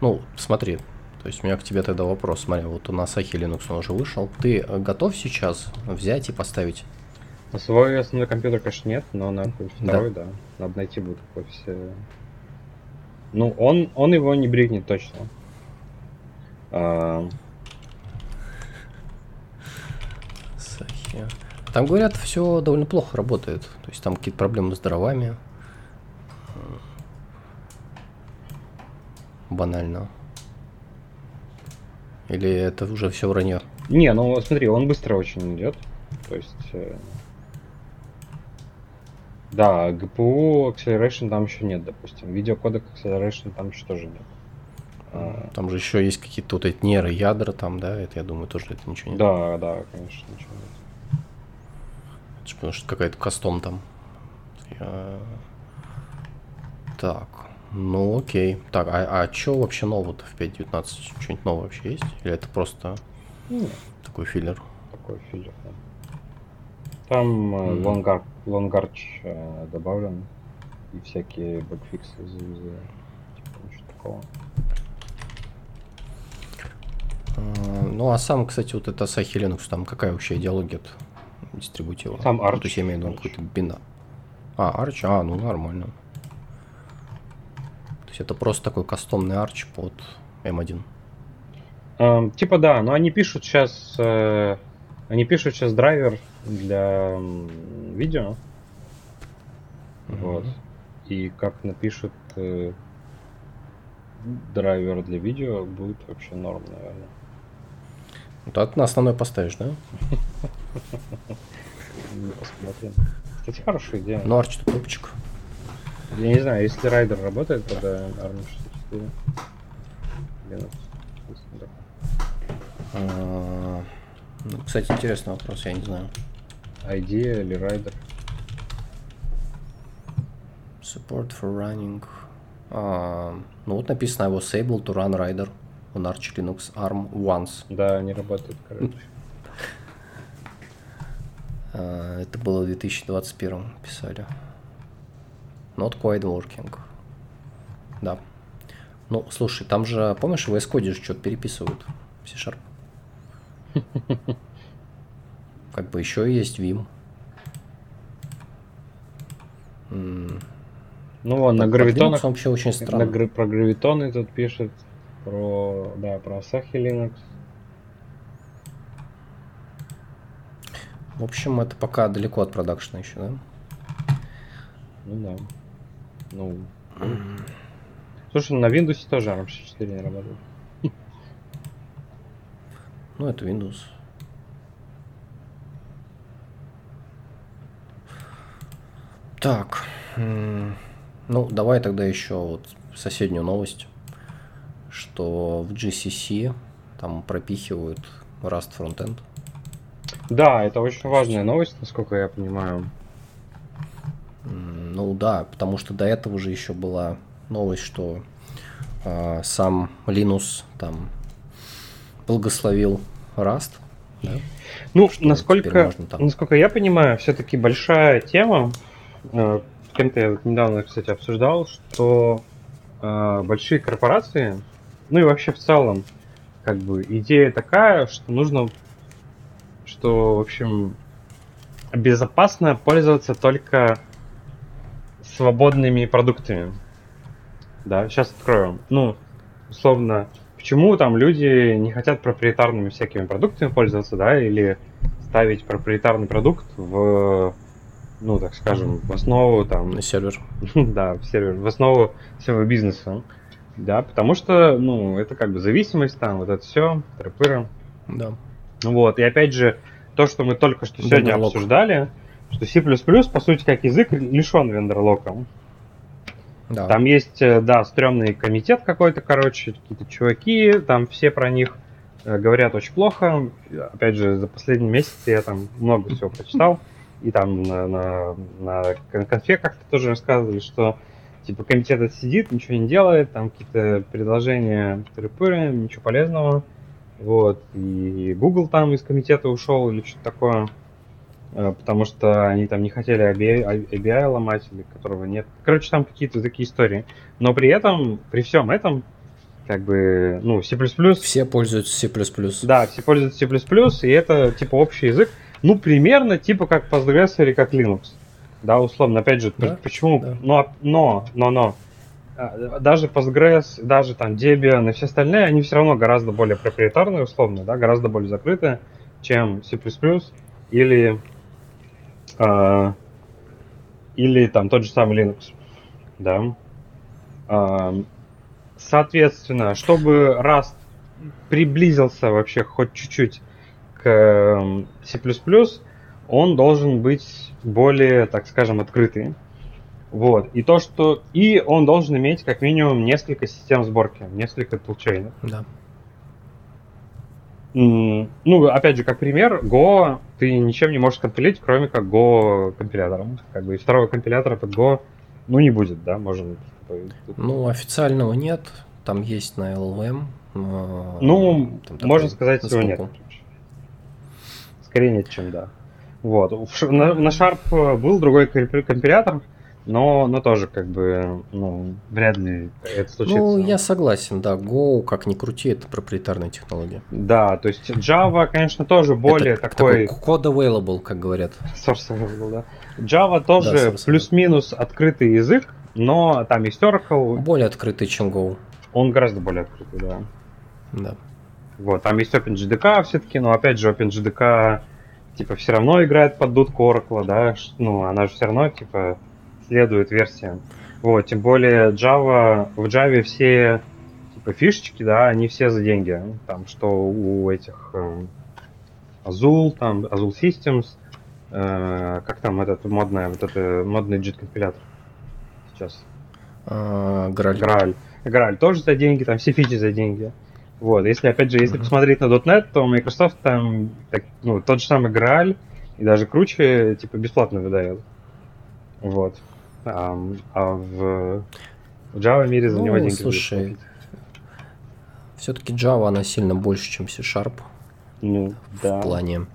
Ну, смотри, то есть у меня к тебе тогда вопрос. Смотри, вот у нас Ahi Linux он уже вышел. Ты э, готов сейчас взять и поставить? На свой основной компьютер, конечно, нет, но на второй, да. да. Надо найти будет в офисе. Ну, он, он его не бригнет точно. А... Сахи. Там говорят, все довольно плохо работает. То есть там какие-то проблемы с дровами. Банально. Или это уже все вранье? Не, ну смотри, он быстро очень идет. То есть. Э... Да, GPU Acceleration там еще нет, допустим. Видеокодек Acceleration там еще тоже нет. А. Там же еще есть какие-то вот эти нейроядра там, да, это я думаю тоже это ничего нет. Да, да, конечно, ничего нет. Потому что какая-то кастом там. Я... Так. Ну окей. Так, а, а что вообще нового-то в 5.19? Что-нибудь новое вообще есть? Или это просто Нет. такой филлер? Такой филлер, да. Там mm. LoongArch, LoongArch э, добавлен и всякие багфиксы типа что такого. Uh, ну а сам, кстати, вот это Asahi Linux, там какая вообще идеология дистрибутива? Там Arch. Ну, то есть я имею в виду какой-то бина. А, Arch, а, ну нормально есть это просто такой кастомный арч под M1. Эм, типа да, но они пишут сейчас, э, они пишут сейчас драйвер для видео. Mm-hmm. Вот. И как напишут э, драйвер для видео, будет вообще норм, наверное. Так на основной поставишь, да? Посмотрим. Кстати, хорошая идея. Ну, Arch топчик. Я не знаю, если Rider работает, тогда ARM 64. Linux. Посмотрим. А, ну, кстати, интересный вопрос, я не знаю. IDEA или Rider? Support for running. А, ну вот написано I was able to run Rider on Arch Linux ARM once. Да, не работает, короче. А, это было в 2021 писали. Not quite working. Да. Ну, слушай, там же, помнишь, в Code же что-то переписывают C-Sharp. Как бы еще есть Vim. Ну на под- под Linux гравитонах вообще очень На странно. про гравитоны тут пишет, про, да, про Asahi Linux. В общем, это пока далеко от продакшена еще, да? Ну да. Ну. Слушай, на Windows тоже ARM 64 не работает. Ну, это Windows. Так. Ну, давай тогда еще вот соседнюю новость, что в GCC там пропихивают Rust Frontend. Да, это очень важная новость, насколько я понимаю. Ну да, потому что до этого же еще была новость, что а, сам Linus там благословил Rust. Да? Ну, Что насколько, можно там? насколько я понимаю, все-таки большая тема. э, С кем-то я недавно, кстати, обсуждал, что э, большие корпорации, ну и вообще в целом, как бы идея такая, что нужно, что, в общем, безопасно пользоваться только свободными продуктами. Да, сейчас открою. Ну, условно, почему там люди не хотят проприетарными всякими продуктами пользоваться, да, или ставить проприетарный продукт в, ну, так скажем, в основу там, На сервер. да, в сервер, в основу своего бизнеса, да, потому что, ну, это как бы зависимость там, вот это все, тыры Да. вот, и опять же, то, что мы только что сегодня Вендерлок. обсуждали, что C++, по сути, как язык, лишен вендерлока. Да. Там есть, э, да, стрёмный комитет какой-то, короче, какие-то чуваки, там все про них э, говорят очень плохо. Опять же, за последний месяц я там много всего прочитал. И там на, на, на кон- конфе как-то тоже рассказывали, что типа комитет сидит, ничего не делает, там какие-то предложения тыры ничего полезного. Вот. И Google там из комитета ушел или что-то такое. Э, Потому что они там не хотели ABI, ABI ломать, или которого нет. Короче, там какие-то такие истории. Но при этом, при всем этом, как бы, ну, C++, Все пользуются C++. да, все пользуются C++, и это, типа, общий язык. Ну, примерно, типа, как Postgres или как Linux. Да, условно, опять же, Да, почему, да. но, но, но, но, а, даже Postgres, даже там Debian и все остальные, они все равно гораздо более проприетарные, условно, да, гораздо более закрытые, чем C++ или, а, или там тот же самый Linux, да. А, соответственно, чтобы Rust приблизился вообще хоть чуть-чуть к эм, C++, он должен быть более, так скажем, открытый. Вот. И то, что... И он должен иметь как минимум несколько систем сборки, несколько тулчейнов. Да. Ну, опять же, как пример, Go ты ничем не можешь компилить, кроме как Go компилятором. Как бы и второго компилятора под Go, ну, не будет, да, можно... Ну, официального нет. Там есть на LLM. э, Ну, там можно сказать, всего нет. Скорее нет, чем да. Вот. На, на Sharp был другой компи- компилятор, но, но тоже как бы, ну, вряд ли это случится. Ну, я согласен, да. Go, как ни крути, это проприетарная технология. Да, то есть Java, конечно, тоже более Это такой... код available, как говорят. source available, да. Java тоже available. плюс-минус открытый язык, но там есть Oracle, Более открытый, чем Go. он гораздо более открытый, да. Да. Вот, там есть OpenJDK все-таки, но опять же OpenJDK типа все равно играет под дудку Oracle, да, ну она же все равно типа следует версиям. Вот, тем более Java, в Java все типа фишечки, да, они все за деньги. Там, что у этих э, Azul, там, Azul Systems, э, как там этот модная, вот это модный JIT компилятор сейчас. А, Граль. Грааль. Грааль тоже за деньги, там все фичи за деньги. Вот, если, опять же, если посмотреть на .NET, то Microsoft там, так, ну, тот же самый Грааль, и даже круче, типа, бесплатно выдает. Вот. А, а в, Java мире за Ну, него деньги слушай. Все-таки Java, она сильно больше, чем C-Sharp Ну, да. в плане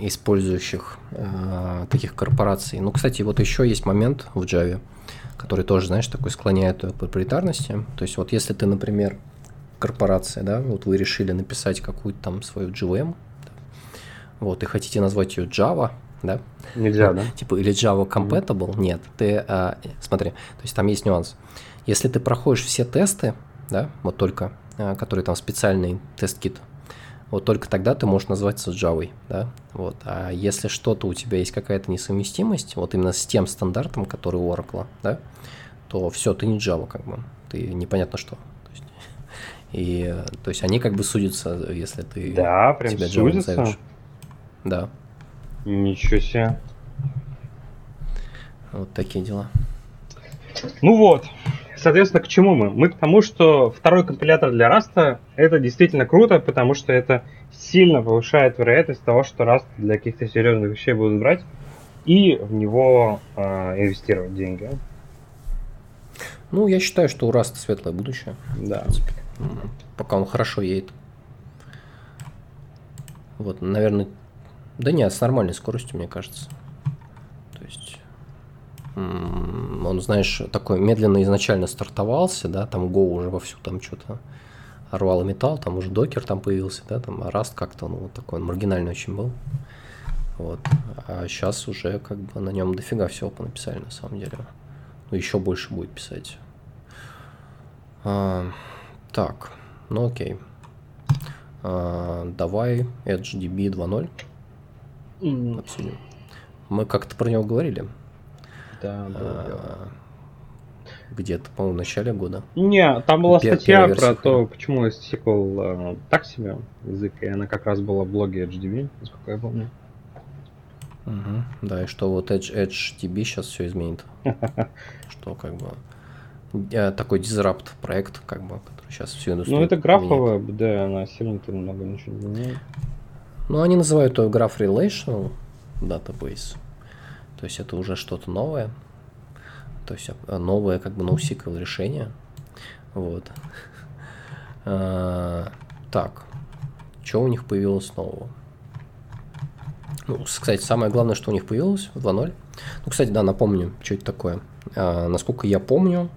использующих э, таких корпораций. Ну, кстати, вот еще есть момент в Java, который тоже, знаешь, такой склоняет к проприетарности. То есть вот если ты, например, корпорация, да, вот вы решили написать какую-то там свою GVM, да, вот, и хотите назвать ее Java, да, Нельзя, да? типа или Java compatible, нет, ты, а, смотри, то есть там есть нюанс. Если ты проходишь все тесты, да, вот только, а, которые там специальный тест-кит, вот только тогда ты можешь назваться Java, да, вот. А если что-то у тебя есть какая-то несовместимость, вот именно с тем стандартом, который у Oracle, да, то все, ты не Java, как бы, ты непонятно что. То есть, и, то есть они как бы судятся, если ты Да, прям себя Java назовешь. Да, Ничего себе. вот такие дела. Ну вот, соответственно, к чему мы? Мы к тому, что второй компилятор для Rust это действительно круто, потому что это сильно повышает вероятность того, что Rust для каких-то серьезных вещей будут брать и в него э, инвестировать деньги. Ну, я считаю, что у Раста светлое будущее. Да. Пока он хорошо едет. Вот, наверное, да нет, с нормальной скоростью, мне кажется. То есть, он, знаешь, такой медленно изначально стартовался, да, там Go уже вовсю там что-то рвал и металл, там уже докер там появился, да, там, а Rust как-то, ну, вот такой он маргинальный очень был. Вот. А сейчас уже как бы на нем дофига всего понаписали, на самом деле. Ну, еще больше будет писать. А, так, ну окей. А, давай EdgeDB 2.0 М, обсудим. Мы как-то про него говорили. Да, было а, где-то, по-моему, в начале года. Не, там была Пер- статья про то, почему SQL э, так себе язык, и она как раз была в блоге HDB, насколько я помню. Мгм. Да, и что вот Edge, EdgeDB сейчас все изменит. Что как бы э, такой дизрапт проект, как бы, который сейчас всю индустрию Ну, это графовая, да, она сильно-то много ничего не меняет. Ну, они называют его Graph Relational Database. То есть это уже что-то новое. То есть э, новое как бы NoSQL решение. Вот. А, Так. Что у них появилось нового? Ну, кстати, самое главное, что у них появилось в 2.0. Ну, кстати, да, напомню, что это такое. А, насколько я помню,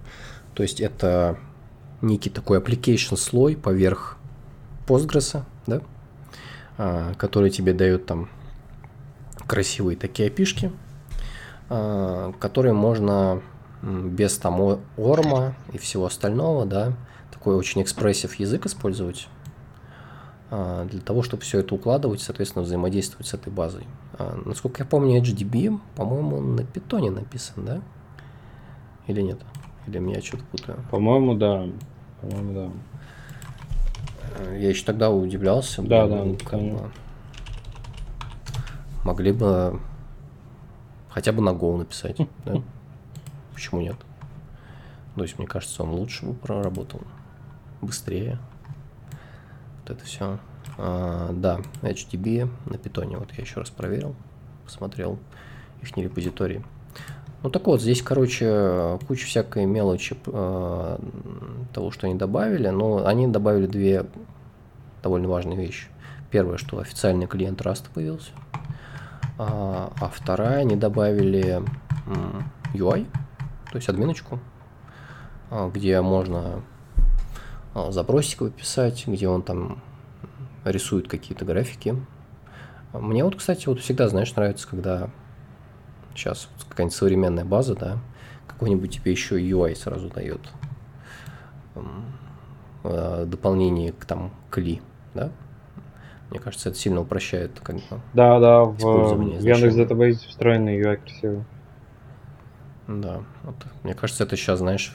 то есть это некий такой application слой поверх Postgres, да? А, который тебе дает там красивые такие апишки, а, которые можно без там орма и всего остального, да, такой очень expressive язык использовать а, для того, чтобы все это укладывать, соответственно, взаимодействовать с этой базой. Насколько я помню, HDB, по-моему, на питоне написан, да? Или нет? Или меня что-то путаю? По-моему, да. По-моему, да. Э, Я еще тогда удивлялся. Да, думаю, да, как помню. бы могли бы хотя бы на Go написать, да? Почему нет? То есть, мне кажется, он лучше бы проработал, быстрее. Вот это все. да, HTTP на питоне, вот я еще раз проверил, посмотрел их репозиторий. Ну так вот, здесь, короче, куча всякой мелочи э, того, что они добавили, но они добавили две довольно важные вещи. Первое, что официальный клиент Rust появился, а, а вторая, они добавили UI, то есть админочку, а, где можно а, запросик выписать, где он там рисует какие-то графики. Мне вот, кстати, вот всегда, знаешь, нравится, когда сейчас какая-нибудь современная база, да, какой-нибудь тебе еще UI сразу дает м, э, дополнение к там кли, да. Мне кажется, это сильно упрощает как бы Да, да, в, Использование в Яндекс. Database встроенный UI красивый. Да, вот, мне кажется, это сейчас, знаешь,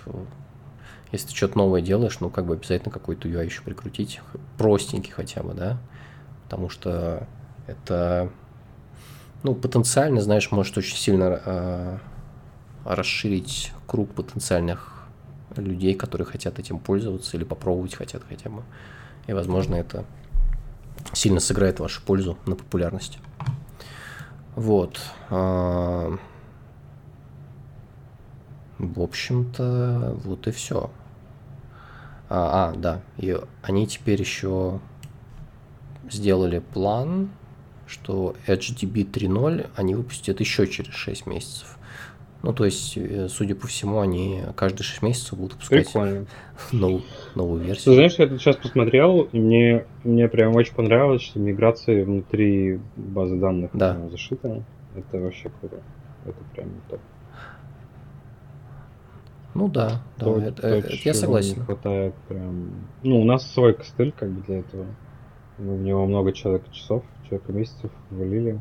если ты что-то новое делаешь, ну, как бы обязательно какой-то UI еще прикрутить, простенький хотя бы, да, потому что это, ну, потенциально, знаешь, может очень сильно э, расширить круг потенциальных людей, которые хотят этим пользоваться или попробовать хотят хотя бы. И, возможно, это сильно сыграет вашу пользу на популярности. Вот. А, в общем-то, вот и все. А, а, да. И они теперь еще сделали план, что HDB 3.0 они выпустят еще через 6 месяцев. Ну, то есть, э, судя по всему, они каждые 6 месяцев будут выпускать Прикольно. новую, новую Ты версию. знаешь, я тут сейчас посмотрел, и мне, мне прям очень понравилось, что миграция внутри базы данных Да. зашита. Это вообще круто. Это прям топ. Ну да, да, То- это- то, это я чего согласен. Не хватает прям. Ну, у нас свой костыль, как бы для этого. Мы в него много человека часов, человека месяцев валили.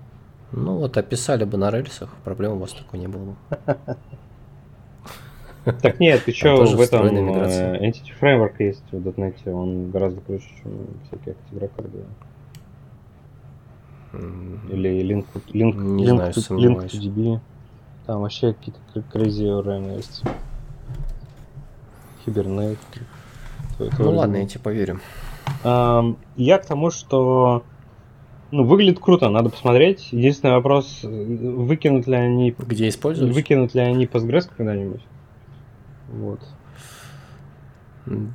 Ну вот описали бы на рельсах, проблем у вас такой не было бы. Так нет, ты что, в этом э, Entity Framework есть в .NET, он гораздо круче, чем всякие. М, Или Link, link, Не link, знаю, to, link to DB. Там вообще какие-то crazy URM есть. Hibernate. Твой- Ну ладно, я тебе поверю. Ам, Я к тому, что ну, выглядит круто, надо посмотреть. Единственный вопрос, выкинут ли они Где используешь? выкинут ли они Postgres когда-нибудь? Вот.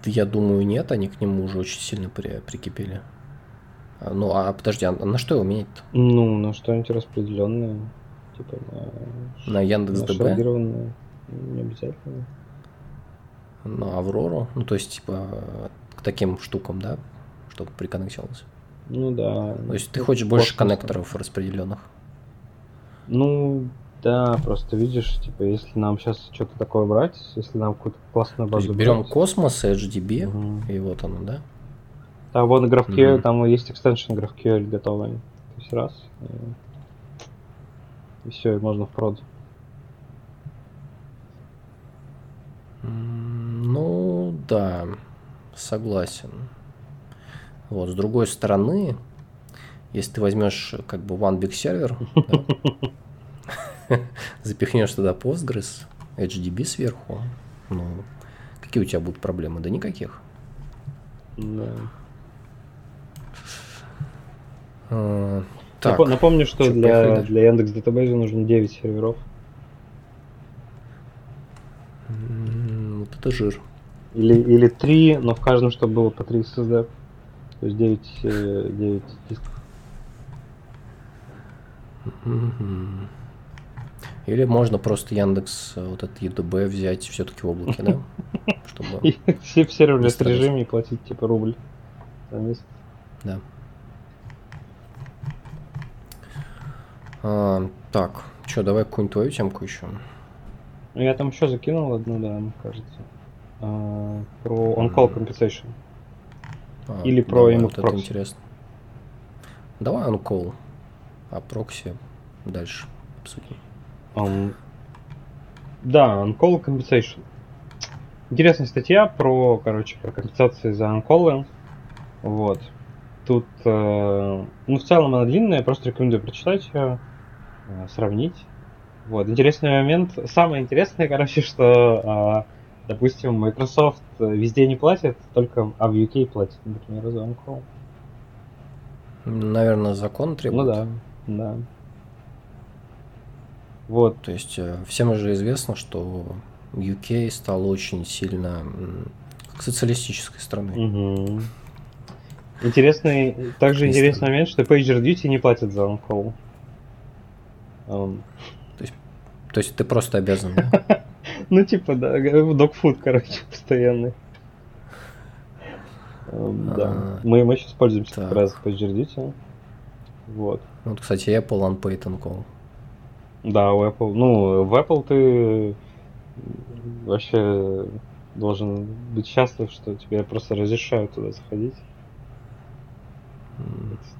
Я думаю, нет, они к нему уже очень сильно при- прикипели. А, Ну, а подожди, а на что его менять-то? Ну, на что-нибудь распределенное. Типа на, На Яндекс.ДБ? шардированное. Не обязательно. На Аврору? Ну, то есть, типа, к таким штукам, да? Чтобы приконнектилось. Ну да. То есть, ты хочешь больше космос. коннекторов распределенных? Ну, да, просто видишь, типа, если нам сейчас что-то такое брать, если нам какую-то классную То базу есть, берем брать, космос, HDB, мгм. и вот оно, да? Там вон GraphQL, Мгм. там есть экстеншн GraphQL готовый. То есть раз. И, все, и можно в прод. Ну, да, согласен. Вот, с другой стороны, если ты возьмешь как бы One Big Server, запихнешь туда Postgres, HDB сверху, ну, какие у тебя будут проблемы? Да никаких. Да. А, Так, Напо- Напомню, что чё, для, для Яндекс Датабейза нужно 9 серверов. вот это жир. Или, или 3, но в каждом, чтобы было по 3 SSD. То есть 9, э, 9 дисков. Мгм. Или можно просто Яндекс, э, вот этот EDB взять все-таки в облаке, да? Чтобы... Все в Быстро режиме и платить типа рубль за месяц. Да. А, так, что, давай какую-нибудь твою темку еще. Ну, я там еще закинул одну, да, мне кажется. А, про on-call compensation. А, Или про давай, email вот это прокси. интересно. Давай call, а прокси дальше обсудим. Ам, да, on-call compensation. Интересная статья про, короче, про компенсации за анколы. Вот. Тут, э, ну, в целом она длинная, просто рекомендую прочитать ее, э, сравнить. Вот, интересный момент. Самое интересное, короче, что, а, допустим, Microsoft везде не платит, только, а в UK платит, например, за on-call. Наверное, закон Ну требует. да, да. Вот, То есть э, всем уже известно, что UK стал очень сильно как социалистической страной. Мгм. Интересный, также Очень интересный странно. момент, что PagerDuty не платят за on-call. Ам, То есть ты просто обязан. да? ну, типа, да, докфуд, короче, постоянный. Ам, да. А, Мы, мы сейчас пользуемся как раз PagerDuty. Вот. Вот, кстати, Apple Unpaid on Call. Да, у Apple. Ну, в Apple ты вообще должен быть счастлив, что тебе просто разрешают туда заходить.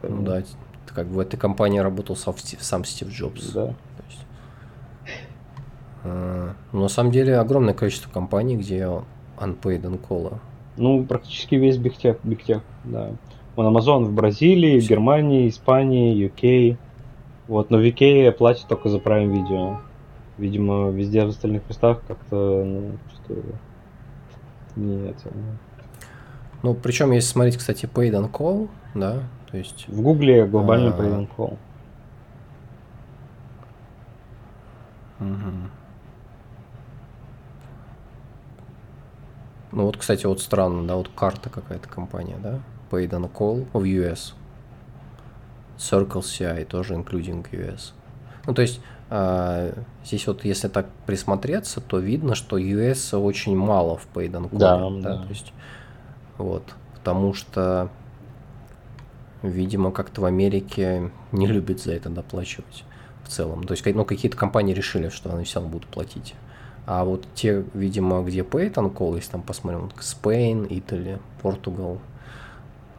Ну да, как бы в этой компании работал сам, Стив- сам Стив Джобс. Да. То есть, э, ну, на самом деле огромное количество компаний, где unpaid call? Ну, практически весь бигтех, бигтех, да. Он Amazon в Бразилии, в Германии, Испании, UK. Вот, но в UK платят только за Prime Video. Видимо, везде в остальных местах как-то, ну, что не это. Ну, причем, если смотреть, кстати, paid on call, да, то есть... В Гугле глобальный paid on call. Угу. Ну вот, кстати, вот странно, да, вот карта какая-то компания, да, paid on call в US. Circle CI тоже including US. Ну, то есть, а, здесь вот, если так присмотреться, то видно, что US очень мало в paid on call. Да, да, да. то есть, вот, потому что, видимо, как-то в Америке не любят за это доплачивать в целом. То есть, ну, какие-то компании решили, что они все равно будут платить. А вот те, видимо, где paid on call, если там посмотрим, Spain, Italy, Portugal,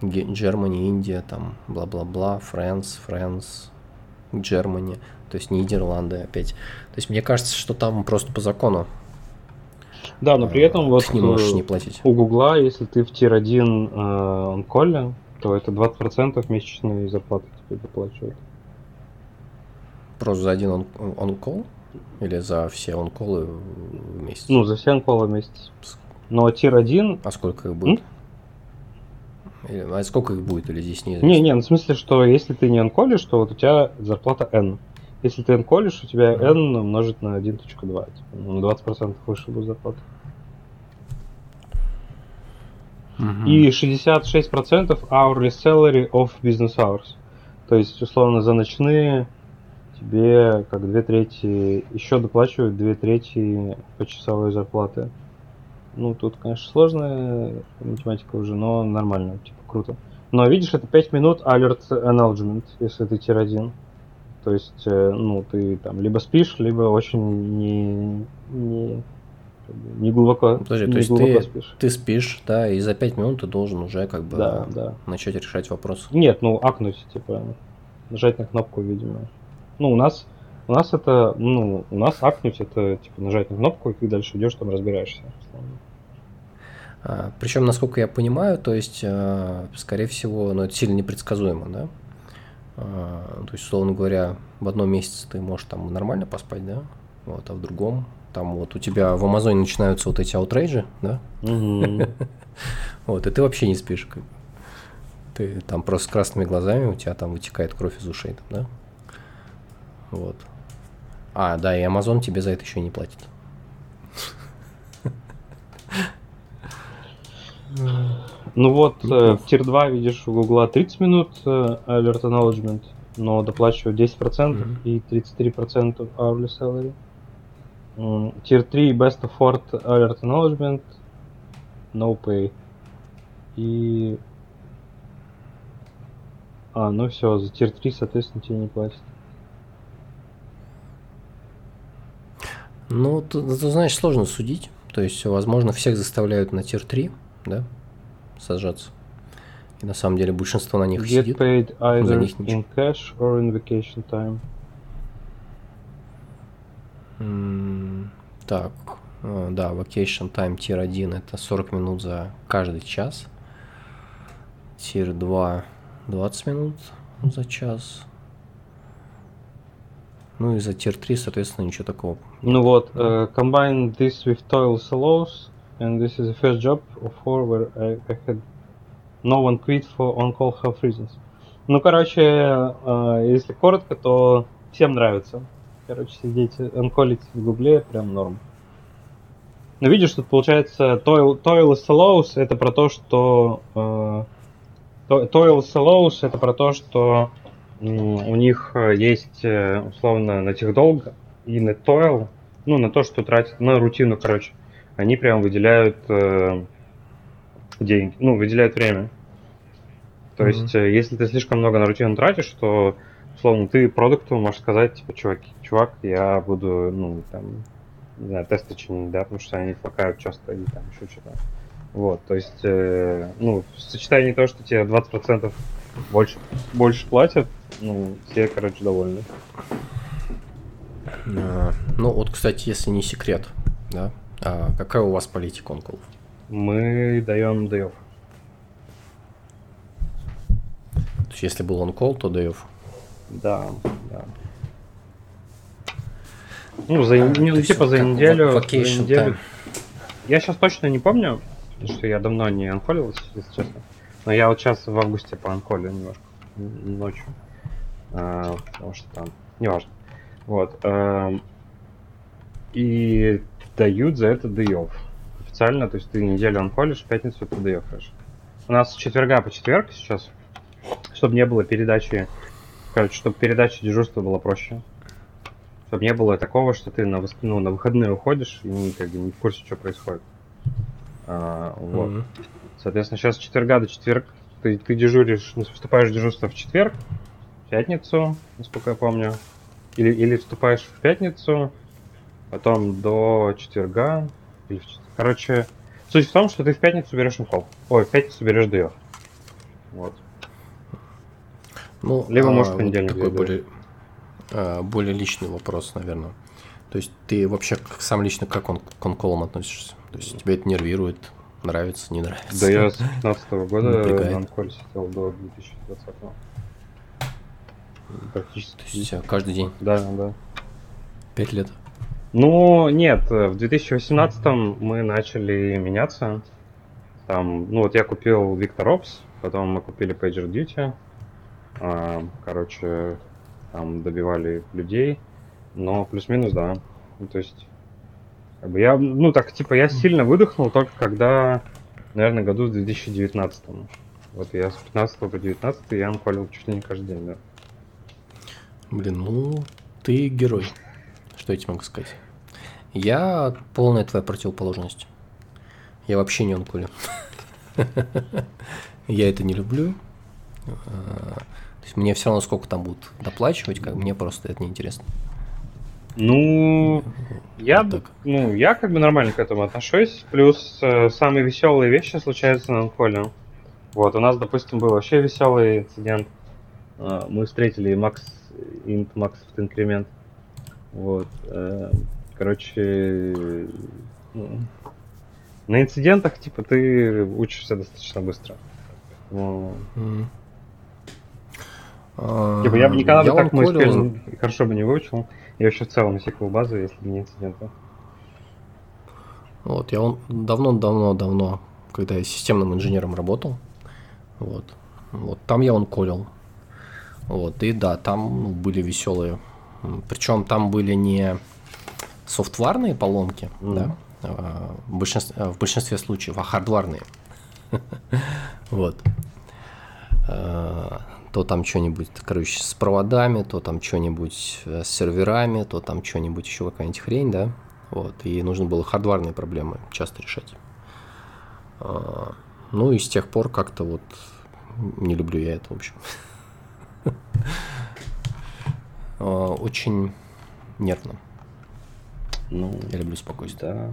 Germany, Индия, там, бла-бла-бла, France, France, Germany, то есть Нидерланды опять. То есть мне кажется, что там просто по закону. Да, но при этом вот не можешь не платить. у Гугла, если ты в тир-1 э, онколе, то это 20% месячной зарплаты тебе доплачивают. Просто за один он, он-колл? Или за все онколы в месяц? Ну, за все онколы в месяц. Но тир-1... А сколько их будет? Или, а сколько их будет, или здесь неизвестно? Не, не, ну, в смысле, что если ты не онколишь, то вот у тебя зарплата N. Если ты онколишь, у тебя. N умножить на 1.2. Типа, ну, 20% выше будет зарплата. Мгм. И 66% hourly salary of business hours. То есть, условно, за ночные тебе как две трети, еще доплачивают две трети почасовой зарплаты. Ну, тут, конечно, сложная математика уже, но нормально, типа, круто. Но видишь, это 5 минут alert acknowledgement, если ты тир 1. То есть, э, ну, ты там либо спишь, либо очень не, не, не глубоко, Подожди, не то есть глубоко ты, спишь. ты спишь, да, и за 5 минут ты должен уже как бы Да, да. начать решать вопрос. Нет, ну акнуть, типа, нажать на кнопку, видимо. Ну, у нас, у нас это, ну, у нас акнуть это, типа, нажать на кнопку, и ты дальше идешь, там разбираешься. А, причем, насколько я понимаю, то есть, а, скорее всего, ну, это сильно непредсказуемо, да? А, то есть, условно говоря, в одном месяце ты можешь там нормально поспать, да? Вот, а в другом, там вот у тебя в Амазоне начинаются вот эти аутрейджи, да? Вот, и ты вообще не спишь. Ты там просто с красными глазами, у тебя там вытекает кровь из ушей, да? Вот. А, да, и Amazon тебе за это еще не платит. Ну вот, э, в tier 2 видишь у Гугла 30 минут э, alert acknowledgement, но доплачивают 10% Мгм. и 33% hourly salary. Тир 3 best effort alert acknowledgement, no pay. И... А, ну все, за тир 3, соответственно, тебе не платят. Ну, ты, ты знаешь, сложно судить. То есть, возможно, всех заставляют на тир 3, да, сажаться. И на самом деле большинство на них Get сидит. paid either них ничего. in cash or in vacation time. М, Так, э, да, vacation time тир 1 это 40 минут за каждый час. Тир 2 20 минут за час. Ну и за тир 3, соответственно, ничего такого. Ну вот, э, combine this with toil allows, and this is the first job of four where I, I had no one quit for on-call health reasons. Ну, короче, э, если коротко, то всем нравится. Короче, сидеть, анколить в гугле прям норм. Ну, видишь, тут получается toil, toil allows это про то, что to- toil allows это про то, что у них э, есть э, условно на техдолг и на toil, ну, на то, что тратят, на рутину, короче, они прям выделяют э, деньги, ну, выделяют время. То Мгм. есть, э, если ты слишком много на рутину тратишь, то, условно, ты продукту можешь сказать, типа, чувак, чувак, я буду, ну, там, не знаю, тесты чинить, да, потому что они флакают часто и там еще что-то. Вот, то есть, э, ну, в сочетании того, что тебе 20% больше, больше платят, ну, все, короче, довольны. А, Ну, вот, кстати, если не секрет, да, а какая у вас политика онколов? Мы даем off. То есть, если был on-call, то off. Да, да. Ну, за, не, ну, типа за неделю, за неделю. Я сейчас точно не помню, потому что я давно не анхолился, если честно. Но я вот сейчас в августе по анхолю немножко ночью. А, потому что там, неважно. Вот. А, и дают за это day Официально, то есть ты неделю анхолишь, в пятницу ты day У нас четверга по четверг сейчас, чтобы не было передачи, короче, чтобы передача дежурства была проще. Чтобы не было такого, что ты на, ну, на выходные уходишь и не, как бы, не в курсе, что происходит. А, вот. Mm-hmm. Соответственно, сейчас четверга до четверг ты, ты дежуришь, ну, вступаешь в дежурство в четверг, в пятницу, насколько я помню. Или, или вступаешь в пятницу, потом до четверга. Или в четверг. Короче, суть в том, что ты в пятницу берешь инфол. Ой, в пятницу берешь ДФ. Вот. Ну, Либо, а, может, в понедельник. Вот такой более, а, более личный вопрос, наверное. То есть ты вообще сам лично как он к онколам относишься? То есть тебя это нервирует, нравится, не нравится? Да я с 15 года на онколе сидел до 2020 -го. Практически. То есть а, каждый день? Да, да. Пять лет? Ну, нет, в 2018 мы начали меняться. Там, ну вот я купил Victor Ops, потом мы купили PagerDuty. А, короче, там добивали людей, но плюс-минус, да. Ну, то есть, как бы я, ну так, типа, я сильно выдохнул только когда, наверное, году в 2019. Вот я с 15 по 19 я анхолил чуть ли не каждый день, да. Блин, ну, ты герой. Что я тебе могу сказать? Я полная твоя противоположность. Я вообще не анкулю. Я это не люблю. А, есть мне все равно сколько там будут доплачивать, как мне просто это неинтересно. Ну, я, вот ну, я как бы нормально к этому отношусь. Плюс э, самые веселые вещи случаются на анколе. Вот, у нас, допустим, был вообще веселый инцидент. Э, мы встретили Макс, Инт Макс в инкремент. Вот. Э, короче, ну, на инцидентах, типа, ты учишься достаточно быстро. Ну, mm-hmm. Типа я бы никогда я бы так MySQL хорошо бы не выучил. И вообще в целом SQL базу, если бы не инцидента. Вот, я он давно-давно-давно, когда я системным инженером работал, вот, вот там я он колил. Вот, и да, там ну, были веселые. Причем там были не софтварные поломки, mm-hmm. да, а, в большинстве, в большинстве случаев, а хардварные. Вот. То там что-нибудь, короче, с проводами, то там что-нибудь э, с серверами, то там что-нибудь еще какая-нибудь хрень, да, вот, и нужно было хардварные проблемы часто решать. А, ну и с тех пор как-то вот не люблю я это, в общем. А, очень нервно. Ну, я люблю спокойствие. Да.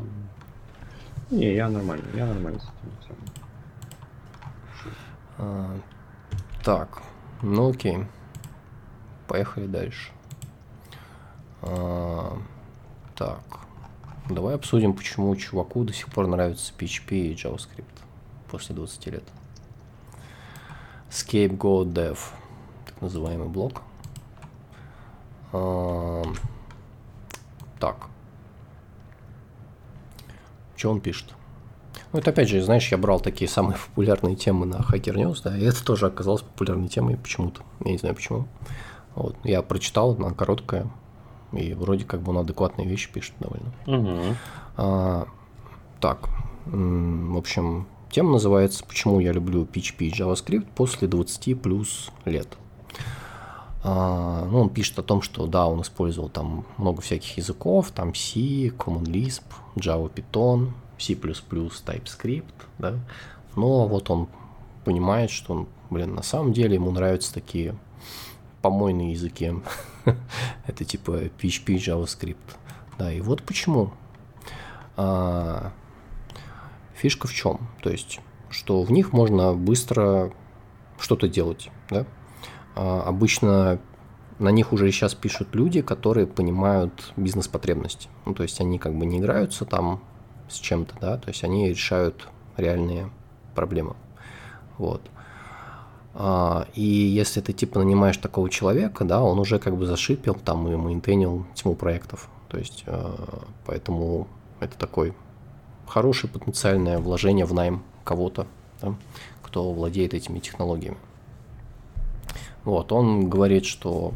Не, я нормально, я нормально с этим. А, так, ну окей. Поехали дальше. А, так. Давай обсудим, почему чуваку до сих пор нравится PHP и JavaScript после 20 лет. Scapegoat Dev, так называемый блок. А, так. Что он пишет? Ну, это опять же, знаешь, я брал такие самые популярные темы на Hacker News, да, и это тоже оказалось популярной темой почему-то. Я не знаю почему. Вот, я прочитал, она короткая, и вроде как бы он адекватные вещи пишет довольно. Угу. А, так, в общем, тема называется «Почему я люблю PHP и JavaScript после 20 плюс лет». А, ну, он пишет о том, что да, он использовал там много всяких языков, там C, Common Lisp, Java, Python, C++, TypeScript, да, но вот он понимает, что он, блин, на самом деле ему нравятся такие помойные языки. Это типа PHP, JavaScript. Да, и вот почему. А, фишка в чем? То есть, что в них можно быстро что-то делать, да? А, обычно на них уже сейчас пишут люди, которые понимают бизнес-потребности. Ну, то есть они как бы не играются там с чем-то, да, то есть они решают реальные проблемы. Вот. А, и если ты типа нанимаешь такого человека, да, он уже как бы зашипел там и мейнтейнил тьму проектов. То есть, а, поэтому это такой хорошее потенциальное вложение в найм кого-то, да, кто владеет этими технологиями. Вот, он говорит, что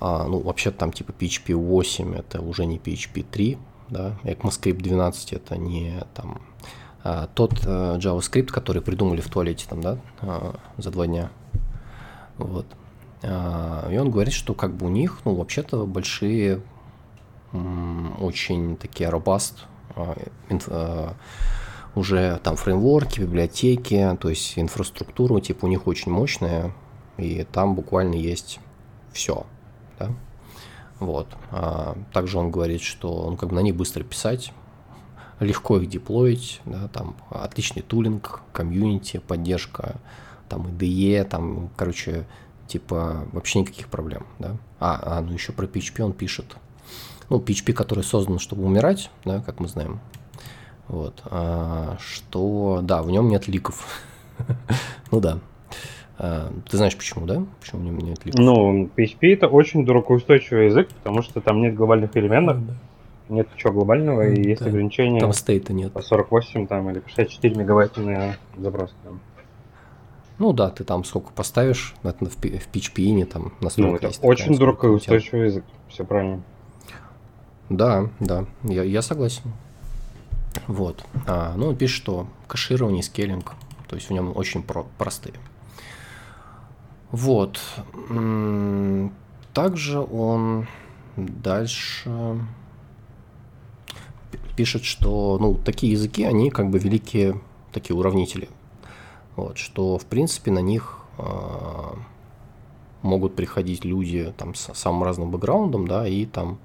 а, ну, вообще там типа PHP 8 это уже не PHP 3, да, ECMAScript 12 это не там а, тот а, JavaScript, который придумали в туалете там, да, а, за два дня. Вот. А, и он говорит, что как бы у них, ну, вообще-то большие, очень такие robust уже там фреймворки, библиотеки, то есть инфраструктура, типа у них очень мощная, и там буквально есть все, да. Вот. А, также он говорит, что он как бы на них быстро писать, легко их деплоить, да, там отличный тулинг, комьюнити, поддержка, там IDE, там, короче, типа вообще никаких проблем, да. А, а ну еще про PHP он пишет. Ну, PHP, который создан, чтобы умирать, да, как мы знаем. Вот. А, что, да, в нем нет ликов. ну да. А, ты знаешь почему, да? Почему в нем нет ликов? Ну, PHP это очень дуракоустойчивый язык, потому что там нет глобальных переменных. Да нет ничего глобального, и есть да. ограничения там стейта нет. по 48 там, или 64 мегабайта на запрос. Там. Ну да, ты там сколько поставишь, это в PHP там настройка Ну, это есть очень дуракоустойчивый язык, все правильно. Да, да, я, я согласен. Вот. А, ну, он пишет, что кэширование, скейлинг, то есть в нем очень про простые. Вот. Также он дальше пишет, что ну, такие языки, они как бы великие такие уравнители. Вот, что, в принципе, на них э, могут приходить люди там, с самым разным бэкграундом, да, и там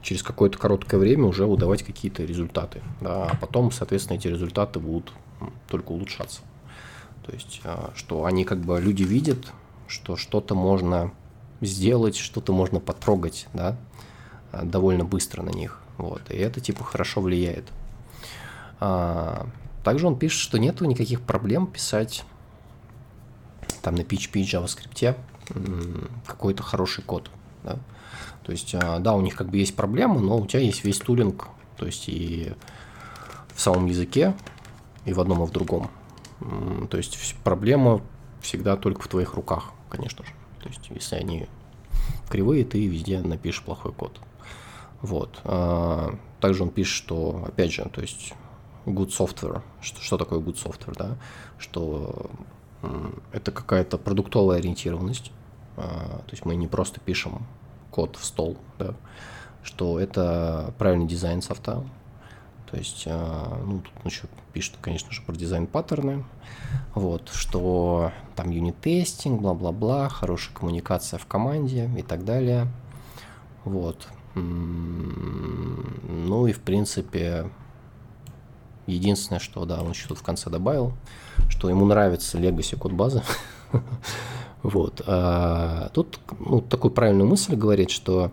через какое-то короткое время уже выдавать какие-то результаты. Да, а потом, соответственно, эти результаты будут только улучшаться. То есть, э, что они как бы люди видят, что что-то можно сделать, что-то можно потрогать, да, довольно быстро на них. Вот, и это типа хорошо влияет. А, также он пишет, что нету никаких проблем писать там на PHP и JavaScript какой-то хороший код. Да? То есть, а, да, у них как бы есть проблемы, но у тебя есть весь тулинг, то есть и в самом языке, и в одном, и в другом. То есть проблема всегда только в твоих руках, конечно же. То есть, если они кривые, ты везде напишешь плохой код. Вот. А, также он пишет, что, опять же, то есть good software. Что, что такое good software, да? Что это какая-то продуктовая ориентированность. А, то есть мы не просто пишем код в стол, да? Что это правильный дизайн софта. То есть, а, ну, тут еще пишет, конечно же, про дизайн паттерны. Вот, что там юнит-тестинг, бла-бла-бла, хорошая коммуникация в команде и так далее. Вот. Ну и в принципе единственное, что да, он еще тут в конце добавил, что ему нравится Legacy код базы. вот. А, тут ну, такую правильную мысль говорит, что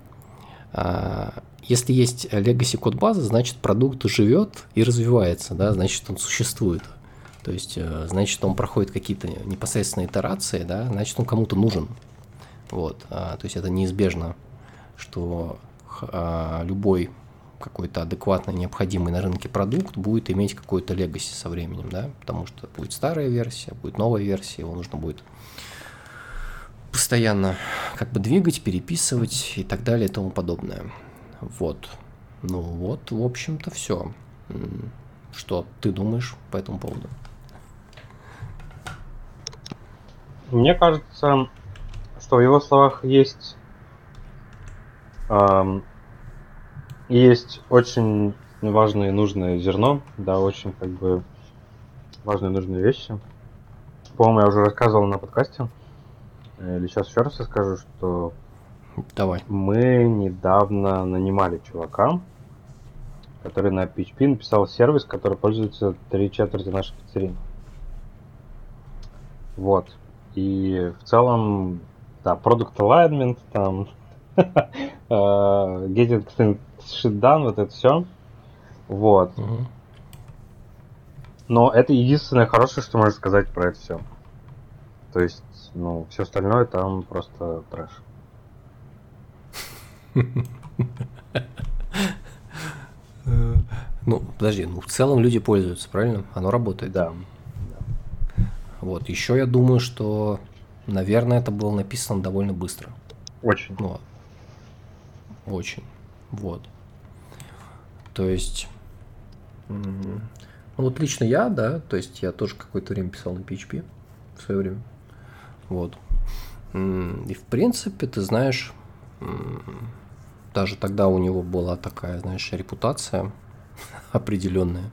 если есть Legacy код базы, значит продукт живет и развивается, да, значит он существует. То есть, э, значит, он проходит какие-то непосредственные итерации, да, значит, он кому-то нужен. Вот. А, то есть это неизбежно, что а, любой какой-то адекватно необходимый на рынке продукт будет иметь какой-то легаси со временем, да, потому что будет старая версия, будет новая версия, его нужно будет постоянно как бы двигать, переписывать и так далее и тому подобное. Вот. Ну вот, в общем-то, все. Что ты думаешь по этому поводу? Мне кажется, что в его словах есть есть очень важное и нужное зерно, да, очень как бы важные и нужные вещи. По-моему, я уже рассказывал на подкасте. Э, или сейчас еще раз расскажу, что Давай. мы недавно нанимали чувака, который на PHP написал сервис, который пользуется три четверти наших пиццерий. Вот. И в целом, да, product alignment, там, getting shit done, вот это все. Вот. Но это единственное хорошее, что можно сказать про это все. То есть, ну, все остальное там просто трэш. Ну, подожди, ну в целом люди пользуются, правильно? Оно работает. Да. Вот. Еще я думаю, что, наверное, это было написано довольно быстро. Очень. Ну, очень. Вот. То есть, ну вот лично я, да, то есть я тоже какое-то время писал на PHP в свое время. Вот. И в принципе, ты знаешь, даже тогда у него была такая, знаешь, репутация определенная.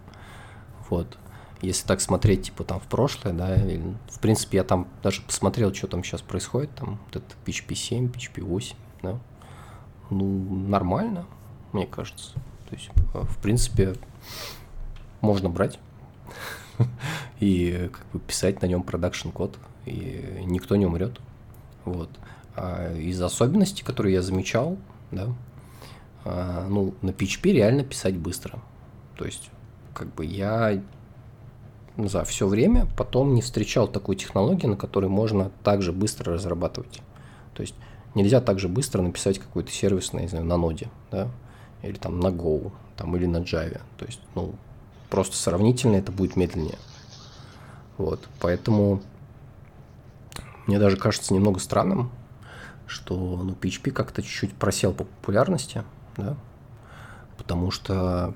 Вот. Если так смотреть, типа, там, в прошлое, да, или, в принципе, я там даже посмотрел, что там сейчас происходит, там, вот это PHP 7, PHP 8, да, ну, нормально, мне кажется. То есть, э, в принципе, можно брать и как бы писать на нем продакшн код, и никто не умрет. Вот. А из особенностей, которые я замечал, да, а, ну, на PHP реально писать быстро. То есть, как бы я за все время потом не встречал такой технологии, на которой можно также быстро разрабатывать. То есть нельзя так же быстро написать какой-то сервис, на, не знаю, на ноде, да, или там на Go, там, или на Java. То есть, ну, просто сравнительно это будет медленнее. Вот, поэтому мне даже кажется немного странным, что ну, PHP как-то чуть-чуть просел по популярности, да, потому что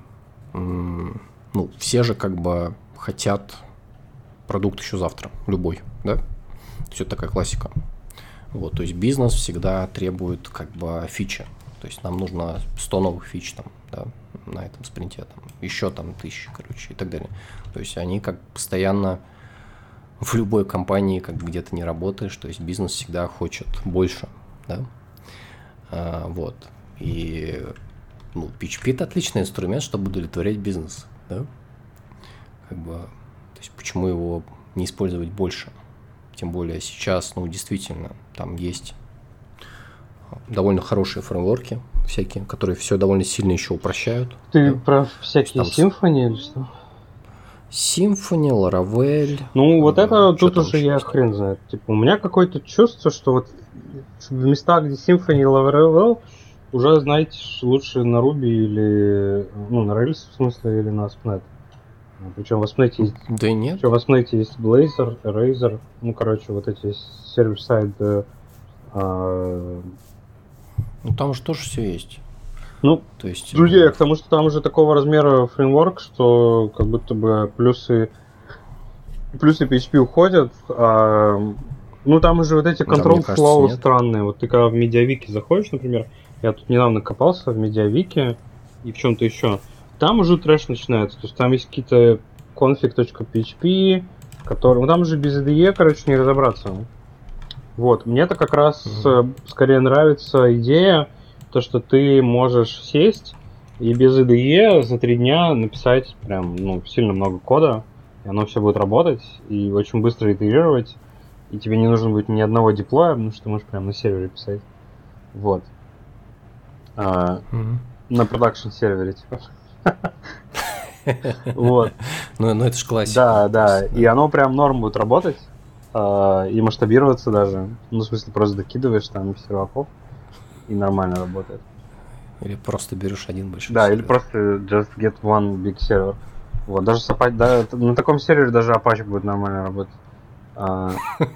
ну, все же как бы хотят продукт еще завтра, любой, да, все такая классика. Вот, то есть бизнес всегда требует как бы фичи, то есть нам нужно 100 новых фич там, да, на этом спринте, там, еще там тысячи, короче, и так далее. То есть они как постоянно в любой компании, как где-то не работаешь, то есть бизнес всегда хочет больше, да, а, вот. И ну, PHP это отличный инструмент, чтобы удовлетворять бизнес, да? Как бы, то есть почему его не использовать больше? Тем более сейчас, ну, действительно, там есть довольно хорошие фреймворки всякие, которые все довольно сильно еще упрощают. Ты да? про всякие там... симфонии или что? Symfony, Laravel. Ну, вот это тут уже я хрен знает. Типа, у меня какое-то чувство, что вот в местах, где Symfony и уже, знаете, лучше на Ruby или, ну, на Rails, в смысле, или на ASP.NET. Причем в ASP.NET есть... Да нет. Причем в ASP.NET есть Blazor, Razor, ну, короче, вот эти server-side... А... Ну, там же тоже все есть. Ну, то есть... Друзья, ну... потому что там уже такого размера фреймворк, что как будто бы плюсы плюсы PHP уходят, а, ну там уже вот эти control flow странные. Вот ты когда в медиавике заходишь, например, я тут недавно копался в медиавике и в чем-то еще. Там уже трэш начинается. То есть там есть какие-то config.php, которые... Ну там уже без IDE, короче, не разобраться. Вот. Мне это как раз mm-hmm. скорее нравится идея, то, что ты можешь сесть и без IDE за три дня написать прям, ну, сильно много кода, и оно все будет работать, и очень быстро итерировать, и тебе не нужно будет ни одного диплоя, потому что ты можешь прям на сервере писать. Вот. А, На продакшн сервере, типа. Вот. Ну, ну это же классика. Да, да. И оно прям норм будет работать. А, и масштабироваться даже. Ну, в смысле, просто докидываешь там серваков и нормально работает. Или просто берешь один большой Да, сервер. или просто just get one big server. Вот, даже с Apache, да, на таком сервере даже Apache будет нормально работать. А,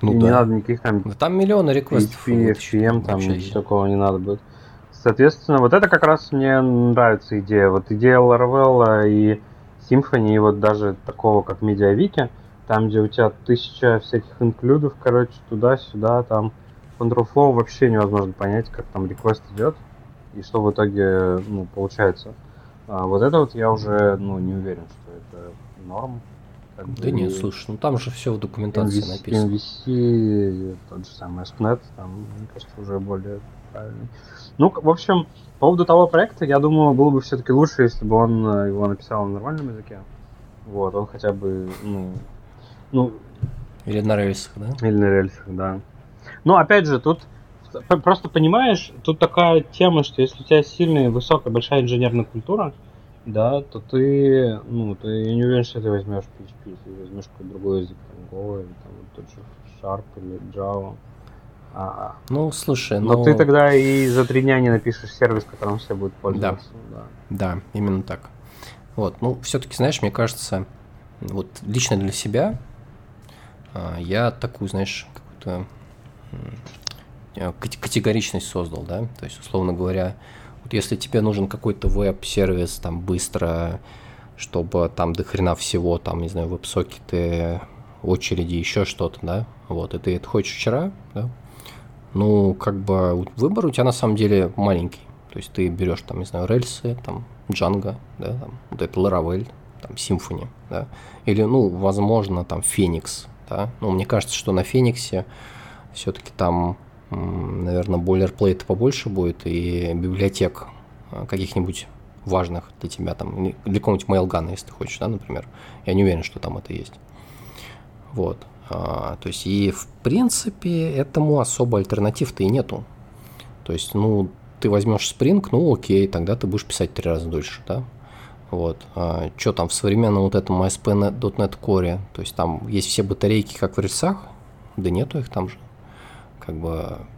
ну, да. Не надо никаких там... Ну, там миллионы реквестов. PHP, FPM, там ничего такого не надо будет. Соответственно, вот это как раз мне нравится идея. Вот идея Laravel и Symfony, и вот даже такого, как MediaWiki, там, где у тебя тысяча всяких инклюдов, короче, туда-сюда, там Control Flow вообще невозможно понять, как там реквест идет и что в итоге ну, получается. А вот это вот я уже ну, не уверен, что это норм. Как да бы, нет, слушай, ну там же все в документации MVC, написано. MVC, тот же самый SPNet, там, мне кажется, уже более правильный. Ну, в общем, по поводу того проекта, я думаю, было бы все-таки лучше, если бы он э, его написал на нормальном языке. Вот, он хотя бы, ну, ну... Или на рельсах, да? Или на рельсах, да. Но опять же, тут просто понимаешь, тут такая тема, что если у тебя сильная, высокая, большая инженерная культура, да, то ты, ну, ты я не уверен, что ты возьмешь PHP, ты возьмешь какой-то другой язык, там, Go или там вот тот же Sharp или Java. А, Ну, слушай, но ну... ты тогда и за три дня не напишешь сервис, которым все будут пользоваться. Да. Да, именно так. Вот, ну, все-таки, знаешь, мне кажется, вот лично для себя а, я такую, знаешь, какую-то категоричность создал, да, то есть, условно говоря, вот если тебе нужен какой-то веб-сервис там быстро, чтобы там до хрена всего, там, не знаю, веб-сокеты, очереди, еще что-то, да, вот, и ты это хочешь вчера, да, ну, как бы выбор у тебя на самом деле маленький. То есть ты берешь там, не знаю, рельсы, там, Django, да, там, вот это Laravel, там, Symfony, да, или, ну, возможно, там, Phoenix, да, ну, мне кажется, что на Фениксе все-таки там, наверное, бойлерплейта побольше будет и библиотек а, каких-нибудь важных для тебя, там, для какого-нибудь Mailgun, если ты хочешь, да, например. Я не уверен, что там это есть. Вот. А, то есть, и в принципе, этому особо альтернатив-то и нету. То есть, ну, ты возьмешь Spring, ну окей, тогда ты будешь писать три раза дольше, да? Вот. А, что там в современном вот этом ASP.NET Core? То есть там есть все батарейки, как в рельсах? Да нету их там же. Как бы,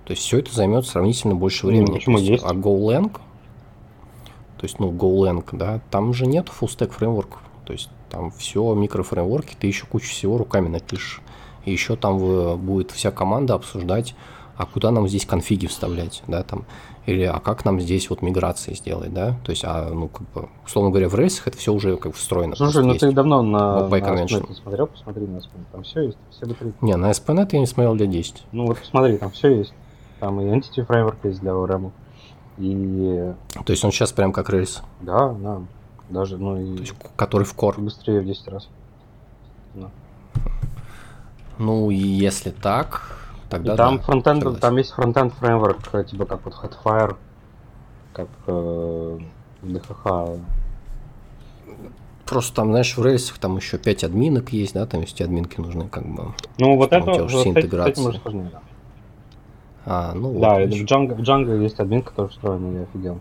то есть все это займет сравнительно больше Ну, времени. почему То есть? А GoLang, то есть, ну, GoLang, да, там же нет full stack фреймворков. То есть там все микрофреймворки, ты еще кучу всего руками напишешь. И еще там вы- будет вся команда обсуждать, а куда нам здесь конфиги вставлять, да, там, или а как нам здесь вот миграции сделать, да, то есть, а, ну, как бы, условно говоря, в рельсах это все уже как встроено. Слушай, ну есть. ты давно на, на не смотрел, посмотри на ASP.NET, там все есть, все батарейки. Не, на SPNet я не смотрел лет 10. Ну вот посмотри, там все есть. Там и Entity Framework есть для ORM. И То есть он сейчас прям как рельс, да, да, даже, ну и то есть, который в core. быстрее в 10 раз. Ну, и если так, тогда и там да, фронтенд, согласен. там есть фронтенд фреймворк, э, типа как вот Hotfire, как э, DHH. Просто там, знаешь, в рельсах там еще 5 админок есть, да, там есть админки нужны как бы. Ну вот это, уже все интеграции. уже сложнее, да. А, ну Да, вот, в Django, в Django есть админ, который встроенный, я офигел.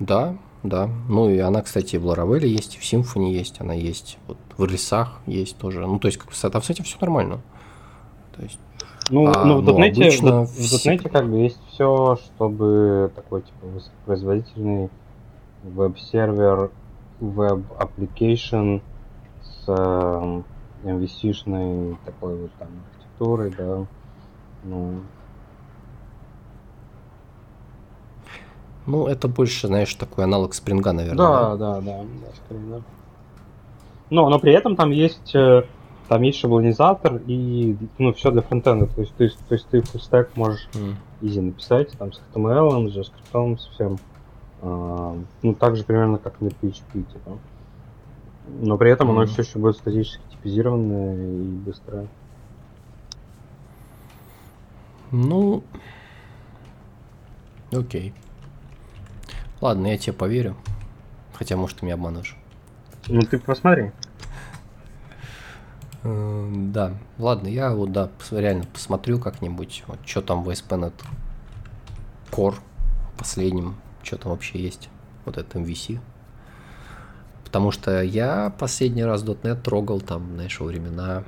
Да, да. Ну и она, кстати, в Laravel есть, и в Symfony есть, она есть, вот в рельсах есть тоже. Ну, то есть, как там с этим все нормально. То есть, Ну, А, ну в ну, .NET, обычно в, в .NET как бы есть все, чтобы такой типа высокопроизводительный веб-сервер, web application с эм, MVC-шной такой вот там архитектурой, да. Ну, ну, это больше, знаешь, такой аналог Spring а, наверное. да, да, да, да, скорее, да. Но, но при этом там есть э, там есть шаблонизатор и ну все для фронтенда. То есть, то есть, то есть ты stack можешь М. easy написать, там с HTML, с JavaScript, со всем. А, ну, так же примерно, как на PHP, типа. Но при этом оно Мгм. все еще будет статически типизированное и быстрое. Ну, окей. Ладно, я тебе поверю. Хотя, может, ты меня обманываешь. Ну, ты посмотри. Э, Да, ладно, я вот, да, реально посмотрю как-нибудь, вот, что там в ASP.NET Core последнем, что там вообще есть, вот это MVC. Потому что я последний раз .NET трогал там, знаешь, во времена,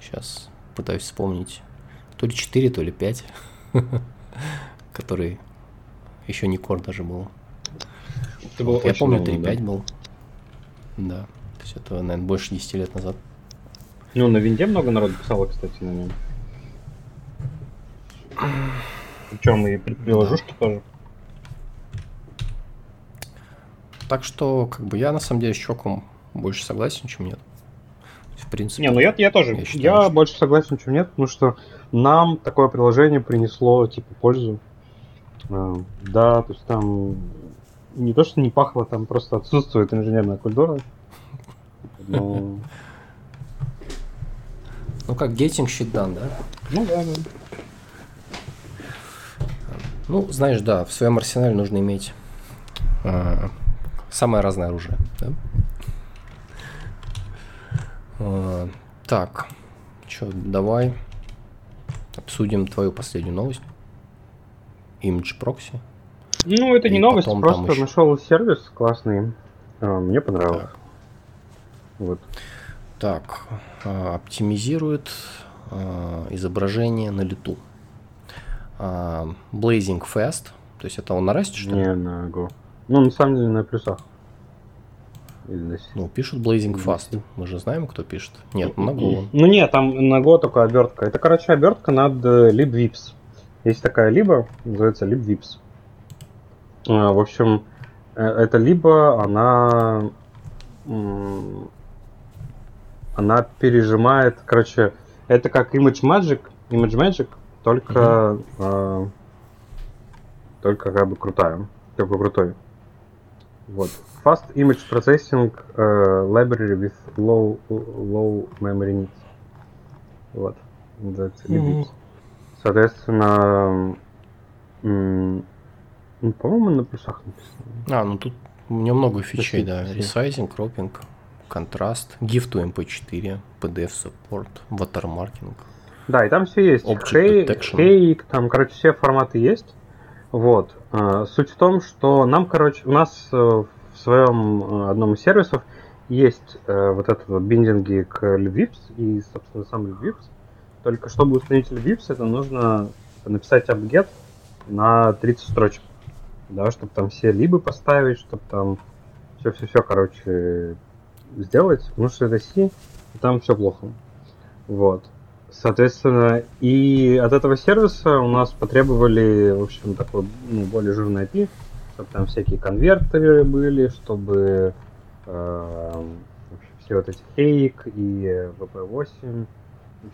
сейчас пытаюсь вспомнить, то ли 4, то ли 5, который еще не Core даже был. Это Вот, я помню, 3.5 был. Да, то есть это, наверное, больше 10 лет назад. Ну, на винде много народу писало, кстати, на нем. Причем и при- приложушки тоже. Так что, как бы, я на самом деле с Чоком больше согласен, чем нет. В принципе. Не, ну я, я тоже. Я Я, считаю, что- больше согласен, чем нет, потому что нам такое приложение принесло, типа, пользу. А, да, то есть там не то, что не пахло, там просто отсутствует инженерная культура. Но... Ну, как getting shit done, да? Ну да, да. Ну, знаешь, да, в своем арсенале нужно иметь а, самое разное оружие, да? А, так, что, давай обсудим твою последнюю новость. Image Proxy. Ну, это не И новость, потом там просто еще- нашел сервис классный. А, Мне понравилось. Так. Вот. Так, а, оптимизирует а, изображение на лету. А, Blazing Fast, то есть это он на что ли? Не на Go. Ну, на самом деле, на плюсах. Ну, пишут Blazing Fast. Мы же знаем, кто пишет. Нет, на Go. Ну нет, там на Go только обертка. Это, короче, обертка над э, libvips. Есть такая либо, называется libvips. В общем, э, эта либо, она... Она пережимает, короче, это как Image Magic, Image Magic, только, э, только как бы крутая, только крутой. Вот. Fast Image Processing э, Library with low, low memory needs. Вот. Мгм. libvips. Соответственно, м, ну, по-моему, на плюсах написано. А, ну тут у меня много фичей, да. Ресайзинг, кропинг, контраст, GIF to MP4, PDF support, watermarking. Да, и там все есть. Object. Хейк, там, короче, все форматы есть. Вот. А, Суть в том, что нам, короче, у нас э, в своем э, одном из сервисов есть э, вот этот вот биндинги к libvips и, собственно, сам libvips. Только чтобы установить libvips, это нужно написать apt-get на 30 строчек. Да, чтобы там все либы поставить, чтобы там все-все-все, короче, сделать. Потому что это C, и там все плохо. Вот. Соответственно, и от этого сервиса у нас потребовали, в общем, такой ну, более жирный API, чтобы там всякие конвертеры были, чтобы э, все вот эти фейк и VP8,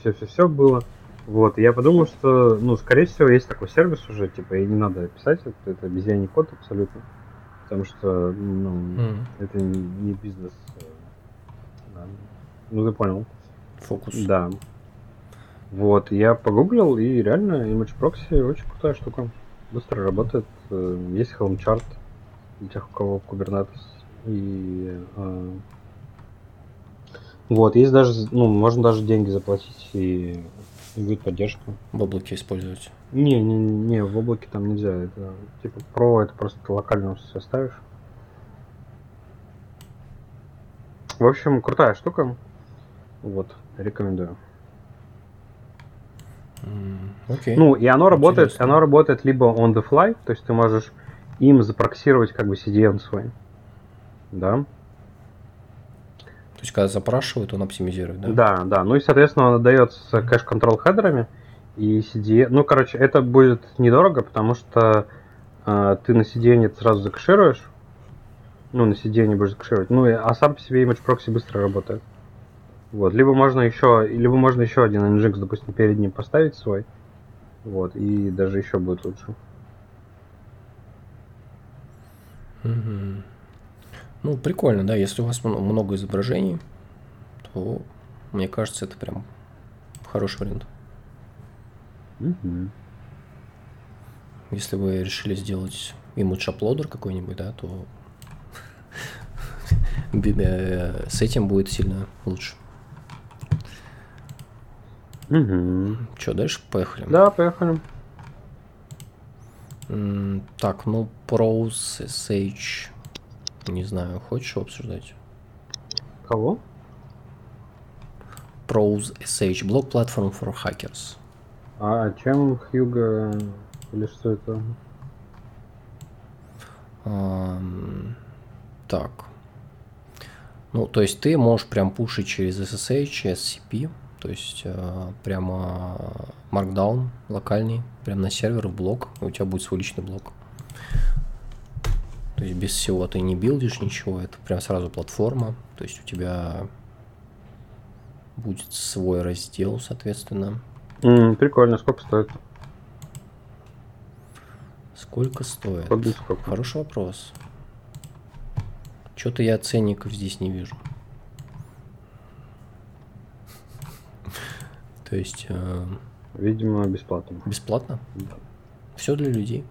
все-все-все было. Вот, и я подумал, что, ну, скорее всего, есть такой сервис уже, типа, и не надо писать, это, это обезьяний код абсолютно, потому что, ну, М, это не, не бизнес. э. Ну, ты понял. Фокус. Да. Вот, я погуглил, и реально Image Proxy очень крутая штука. Быстро работает. э, Есть Helm Chart для тех, у кого Kubernetes. И э, вот, есть даже, ну, можно даже деньги заплатить, и, и будет поддержка. В облаке использовать. Не, не, не, в облаке там нельзя. Это типа Pro, это просто локально все ставишь. В общем, крутая штука. Вот, рекомендую. Окей. Ну, и оно работает, Интересно. оно работает либо on the fly, то есть ты можешь им запроксировать как бы CDN свой. Да? То есть, когда запрашивают, он оптимизирует, да? Да, да. Ну и, соответственно, он отдается с кэш-контрол хедерами. И CDN... Ну, короче, это будет недорого, потому что э, ты на CDN это сразу закэшируешь. Ну, на CDN будешь закэшировать. Ну, и- а сам по себе Image Proxy быстро работает. Вот. Либо можно еще, либо можно еще один Nginx, допустим, перед ним поставить свой. Вот. И даже еще будет лучше. Мгм. Ну, прикольно, да. Если у вас мно- много изображений, то, мне кажется, это прям хороший вариант. Мгм. Если вы решили сделать image uploader какой-нибудь, да, то э, с этим будет сильно лучше. Мгм. Че, дальше поехали? Да, поехали. Так, ну, Pros, SH, не знаю, хочешь обсуждать? Кого? Pros, SH, блок Platform for Hackers. А чем Хьюга или что это? Ам, Так. Ну, то есть ты можешь прям пушить через SSH, SCP, то есть э, прямо Markdown локальный, прям на сервер в блок, и у тебя будет свой личный блок. То есть без всего ты не билдишь ничего, это прям сразу платформа, то есть у тебя будет свой раздел, соответственно. М, прикольно, сколько стоит? Сколько стоит? Сколько? Хороший вопрос. Что-то я ценников здесь не вижу. То есть э, Видимо, бесплатно. бесплатно? Да. Все для людей.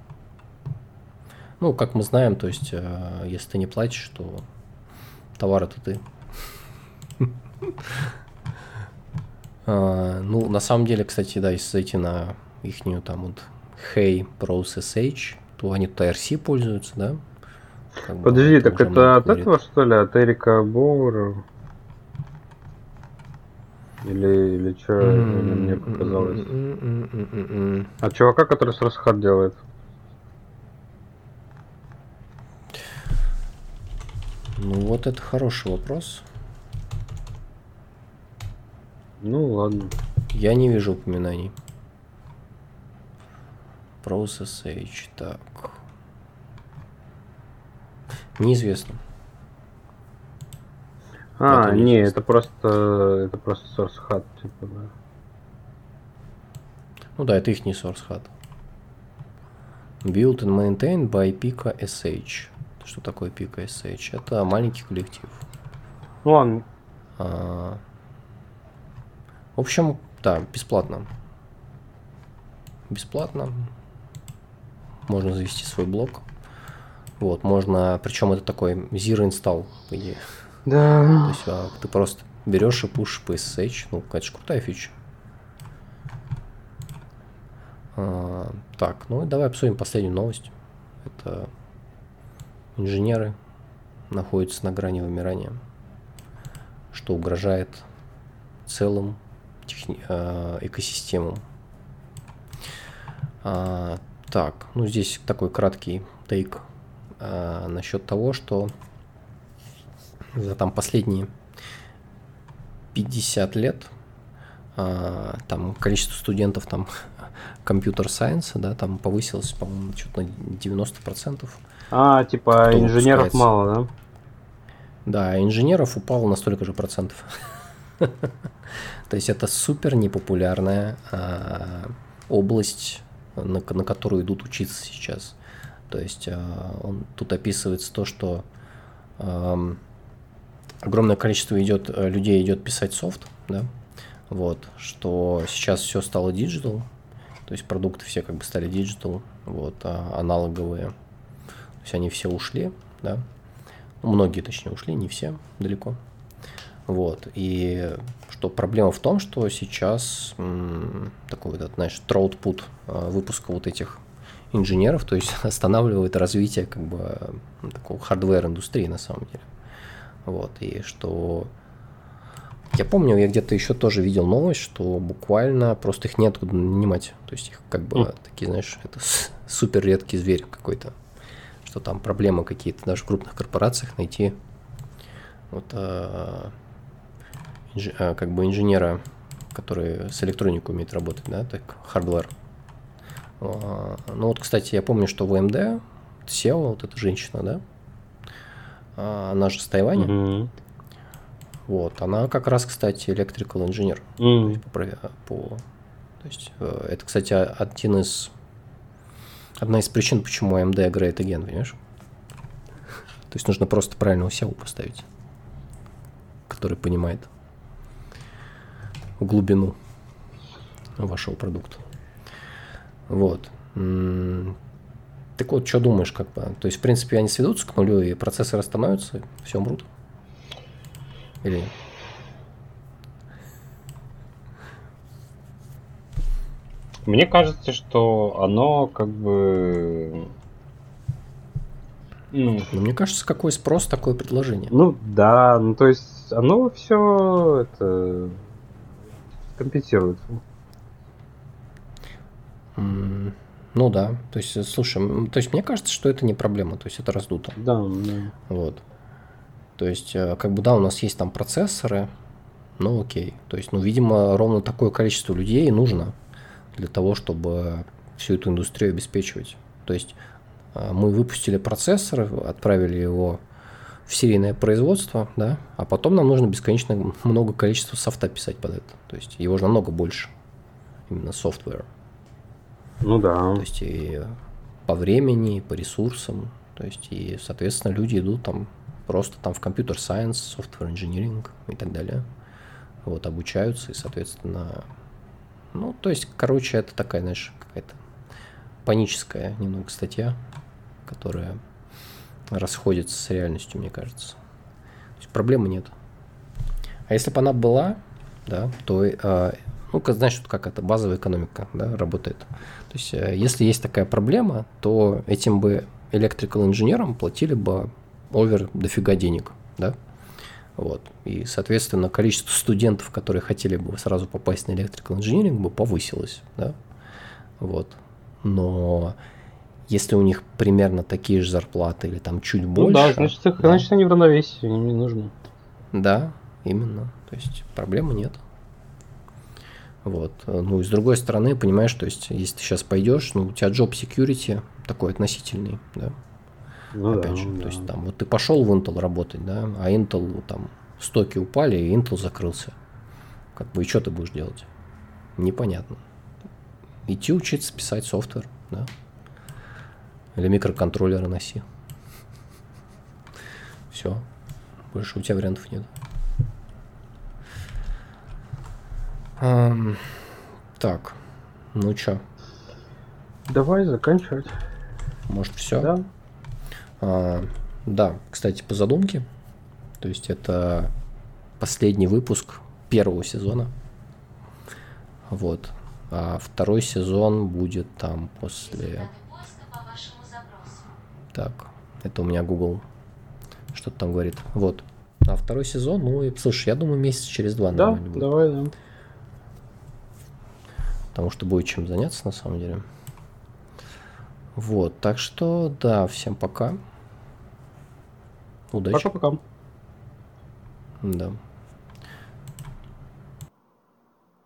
Ну, как мы знаем, то есть, э, если ты не платишь, то товар это ты. А, Ну, на самом деле, кстати, да, если зайти на ихнюю там вот Hey Pros SH, то они IRC пользуются, да? Подожди, так это от этого что ли, от Эрика Боура? Или, или что, мне показалось? А чувака, который с Расхат делает? Ну вот это хороший вопрос. Ну ладно. Я не вижу упоминаний. Process H, так. Неизвестно. А, не, это просто это просто source hat, типа, да. Ну да, это их не source hat. Built and maintained by Pika SH. Что такое Pika SH? Это маленький коллектив. Ну ладно. А, в общем, да, бесплатно. Бесплатно. Можно завести свой блог. Вот, можно, причем это такой zero install, по идее. Да. То есть а, ты просто берешь и пушишь по SSH. Ну, же крутая фича. А, так, ну давай обсудим последнюю новость. Это инженеры находятся на грани вымирания, что угрожает целым техни- э, экосистемам. А, так, ну здесь такой краткий тейк а, насчет того, что за там последние 50 лет а, там количество студентов там компьютер сайенс, да, там повысилось, по-моему, что-то на 90%. А, типа Кто инженеров выпускается. мало, да? Да, инженеров упало на столько же процентов. То есть это супер непопулярная а, область, на, на которую идут учиться сейчас. То есть а, он, тут описывается то, что огромное количество идет, э, людей идет писать софт, да, вот, что сейчас все стало диджитал, то есть продукты все как бы стали диджитал, вот, а аналоговые, то есть они все ушли, да, ну, многие точнее ушли, не все, далеко, вот, и что проблема в том, что сейчас м, такой вот, знаешь, троутпут э, выпуска вот этих инженеров, то есть останавливает развитие как бы такого хардвер-индустрии на самом деле. Вот, и что... Я помню, я где-то еще тоже видел новость, что буквально просто их неоткуда нанимать. То есть их как бы mm. такие, знаешь, это супер редкий зверь какой-то. Что там проблемы какие-то даже в крупных корпорациях найти вот а, инж, а, как бы инженера, который с электроникой умеет работать, да, так, hardware. А, ну вот, кстати, я помню, что в AMD CEO, вот эта женщина, да, она же с Тайваня. Mm-hmm. Вот, она как раз, кстати, electrical engineer. Mm-hmm. То есть, по, по, то есть э, это, кстати, один из одна из причин, почему AMD great again, понимаешь? То есть нужно просто правильного SEO поставить, который понимает глубину вашего продукта. Вот. Так вот, что думаешь, как бы? То есть, в принципе, они сведутся к нулю, и процессоры остановятся, все умрут? Или... Мне кажется, что оно как бы... Ну, ну, мне кажется, какой спрос, такое предложение. Ну да, ну то есть оно все это компенсируется. Ну да, то есть, слушай, то есть мне кажется, что это не проблема, то есть это раздуто. Да, да. Вот. То есть, э, как бы да, у нас есть там процессоры, ну окей. То есть, ну, видимо, ровно такое количество людей нужно для того, чтобы всю эту индустрию обеспечивать. То есть, э, мы выпустили процессор, отправили его в серийное производство, да, а потом нам нужно бесконечно много количества софта писать под это. То есть его же намного больше, именно software. Ну да. То есть и по времени, и по ресурсам. То есть и, соответственно, люди идут там просто там в компьютер сайенс, software engineering и так далее. Вот, обучаются и, соответственно, ну, то есть, короче, это такая, знаешь, какая-то паническая немного статья, которая расходится с реальностью, мне кажется. То есть проблемы нет. А если бы она была, да, то, э, ну, знаешь, как это базовая экономика да, работает. Есть, э, если есть такая проблема, то этим бы electrical инженерам платили бы овер дофига денег, да? Вот. И, соответственно, количество студентов, которые хотели бы сразу попасть на engineering, бы повысилось, да? Вот. Но если у них примерно такие же зарплаты или там чуть больше... Ну да, значит, да. значит они в равновесии, им не нужно. Да, именно. То есть проблемы нет. Вот. Ну и с другой стороны, понимаешь, то есть если ты сейчас пойдешь, ну у тебя job security такой относительный, да. Ну, Опять да, же, ну, то да. есть там вот ты пошел в Intel работать, да, а Intel там стоки упали, и Intel закрылся. Как бы и что ты будешь делать? Непонятно. Идти учиться писать софтвер, да. Или микроконтроллеры носи. Все. Больше у тебя вариантов нет. Эм, так, ну чё? Давай заканчивать. Может, все? Да. А, да, кстати, по задумке. То есть это последний выпуск первого сезона. Вот. А второй сезон будет там после... Так, это у меня Google что-то там говорит. Вот. А второй сезон, ну, и, слушай, я думаю, месяц через два, да, будет. давай, да потому что будет чем заняться на самом деле. Вот, так что да, всем пока. Удачи. Пока-пока. Да.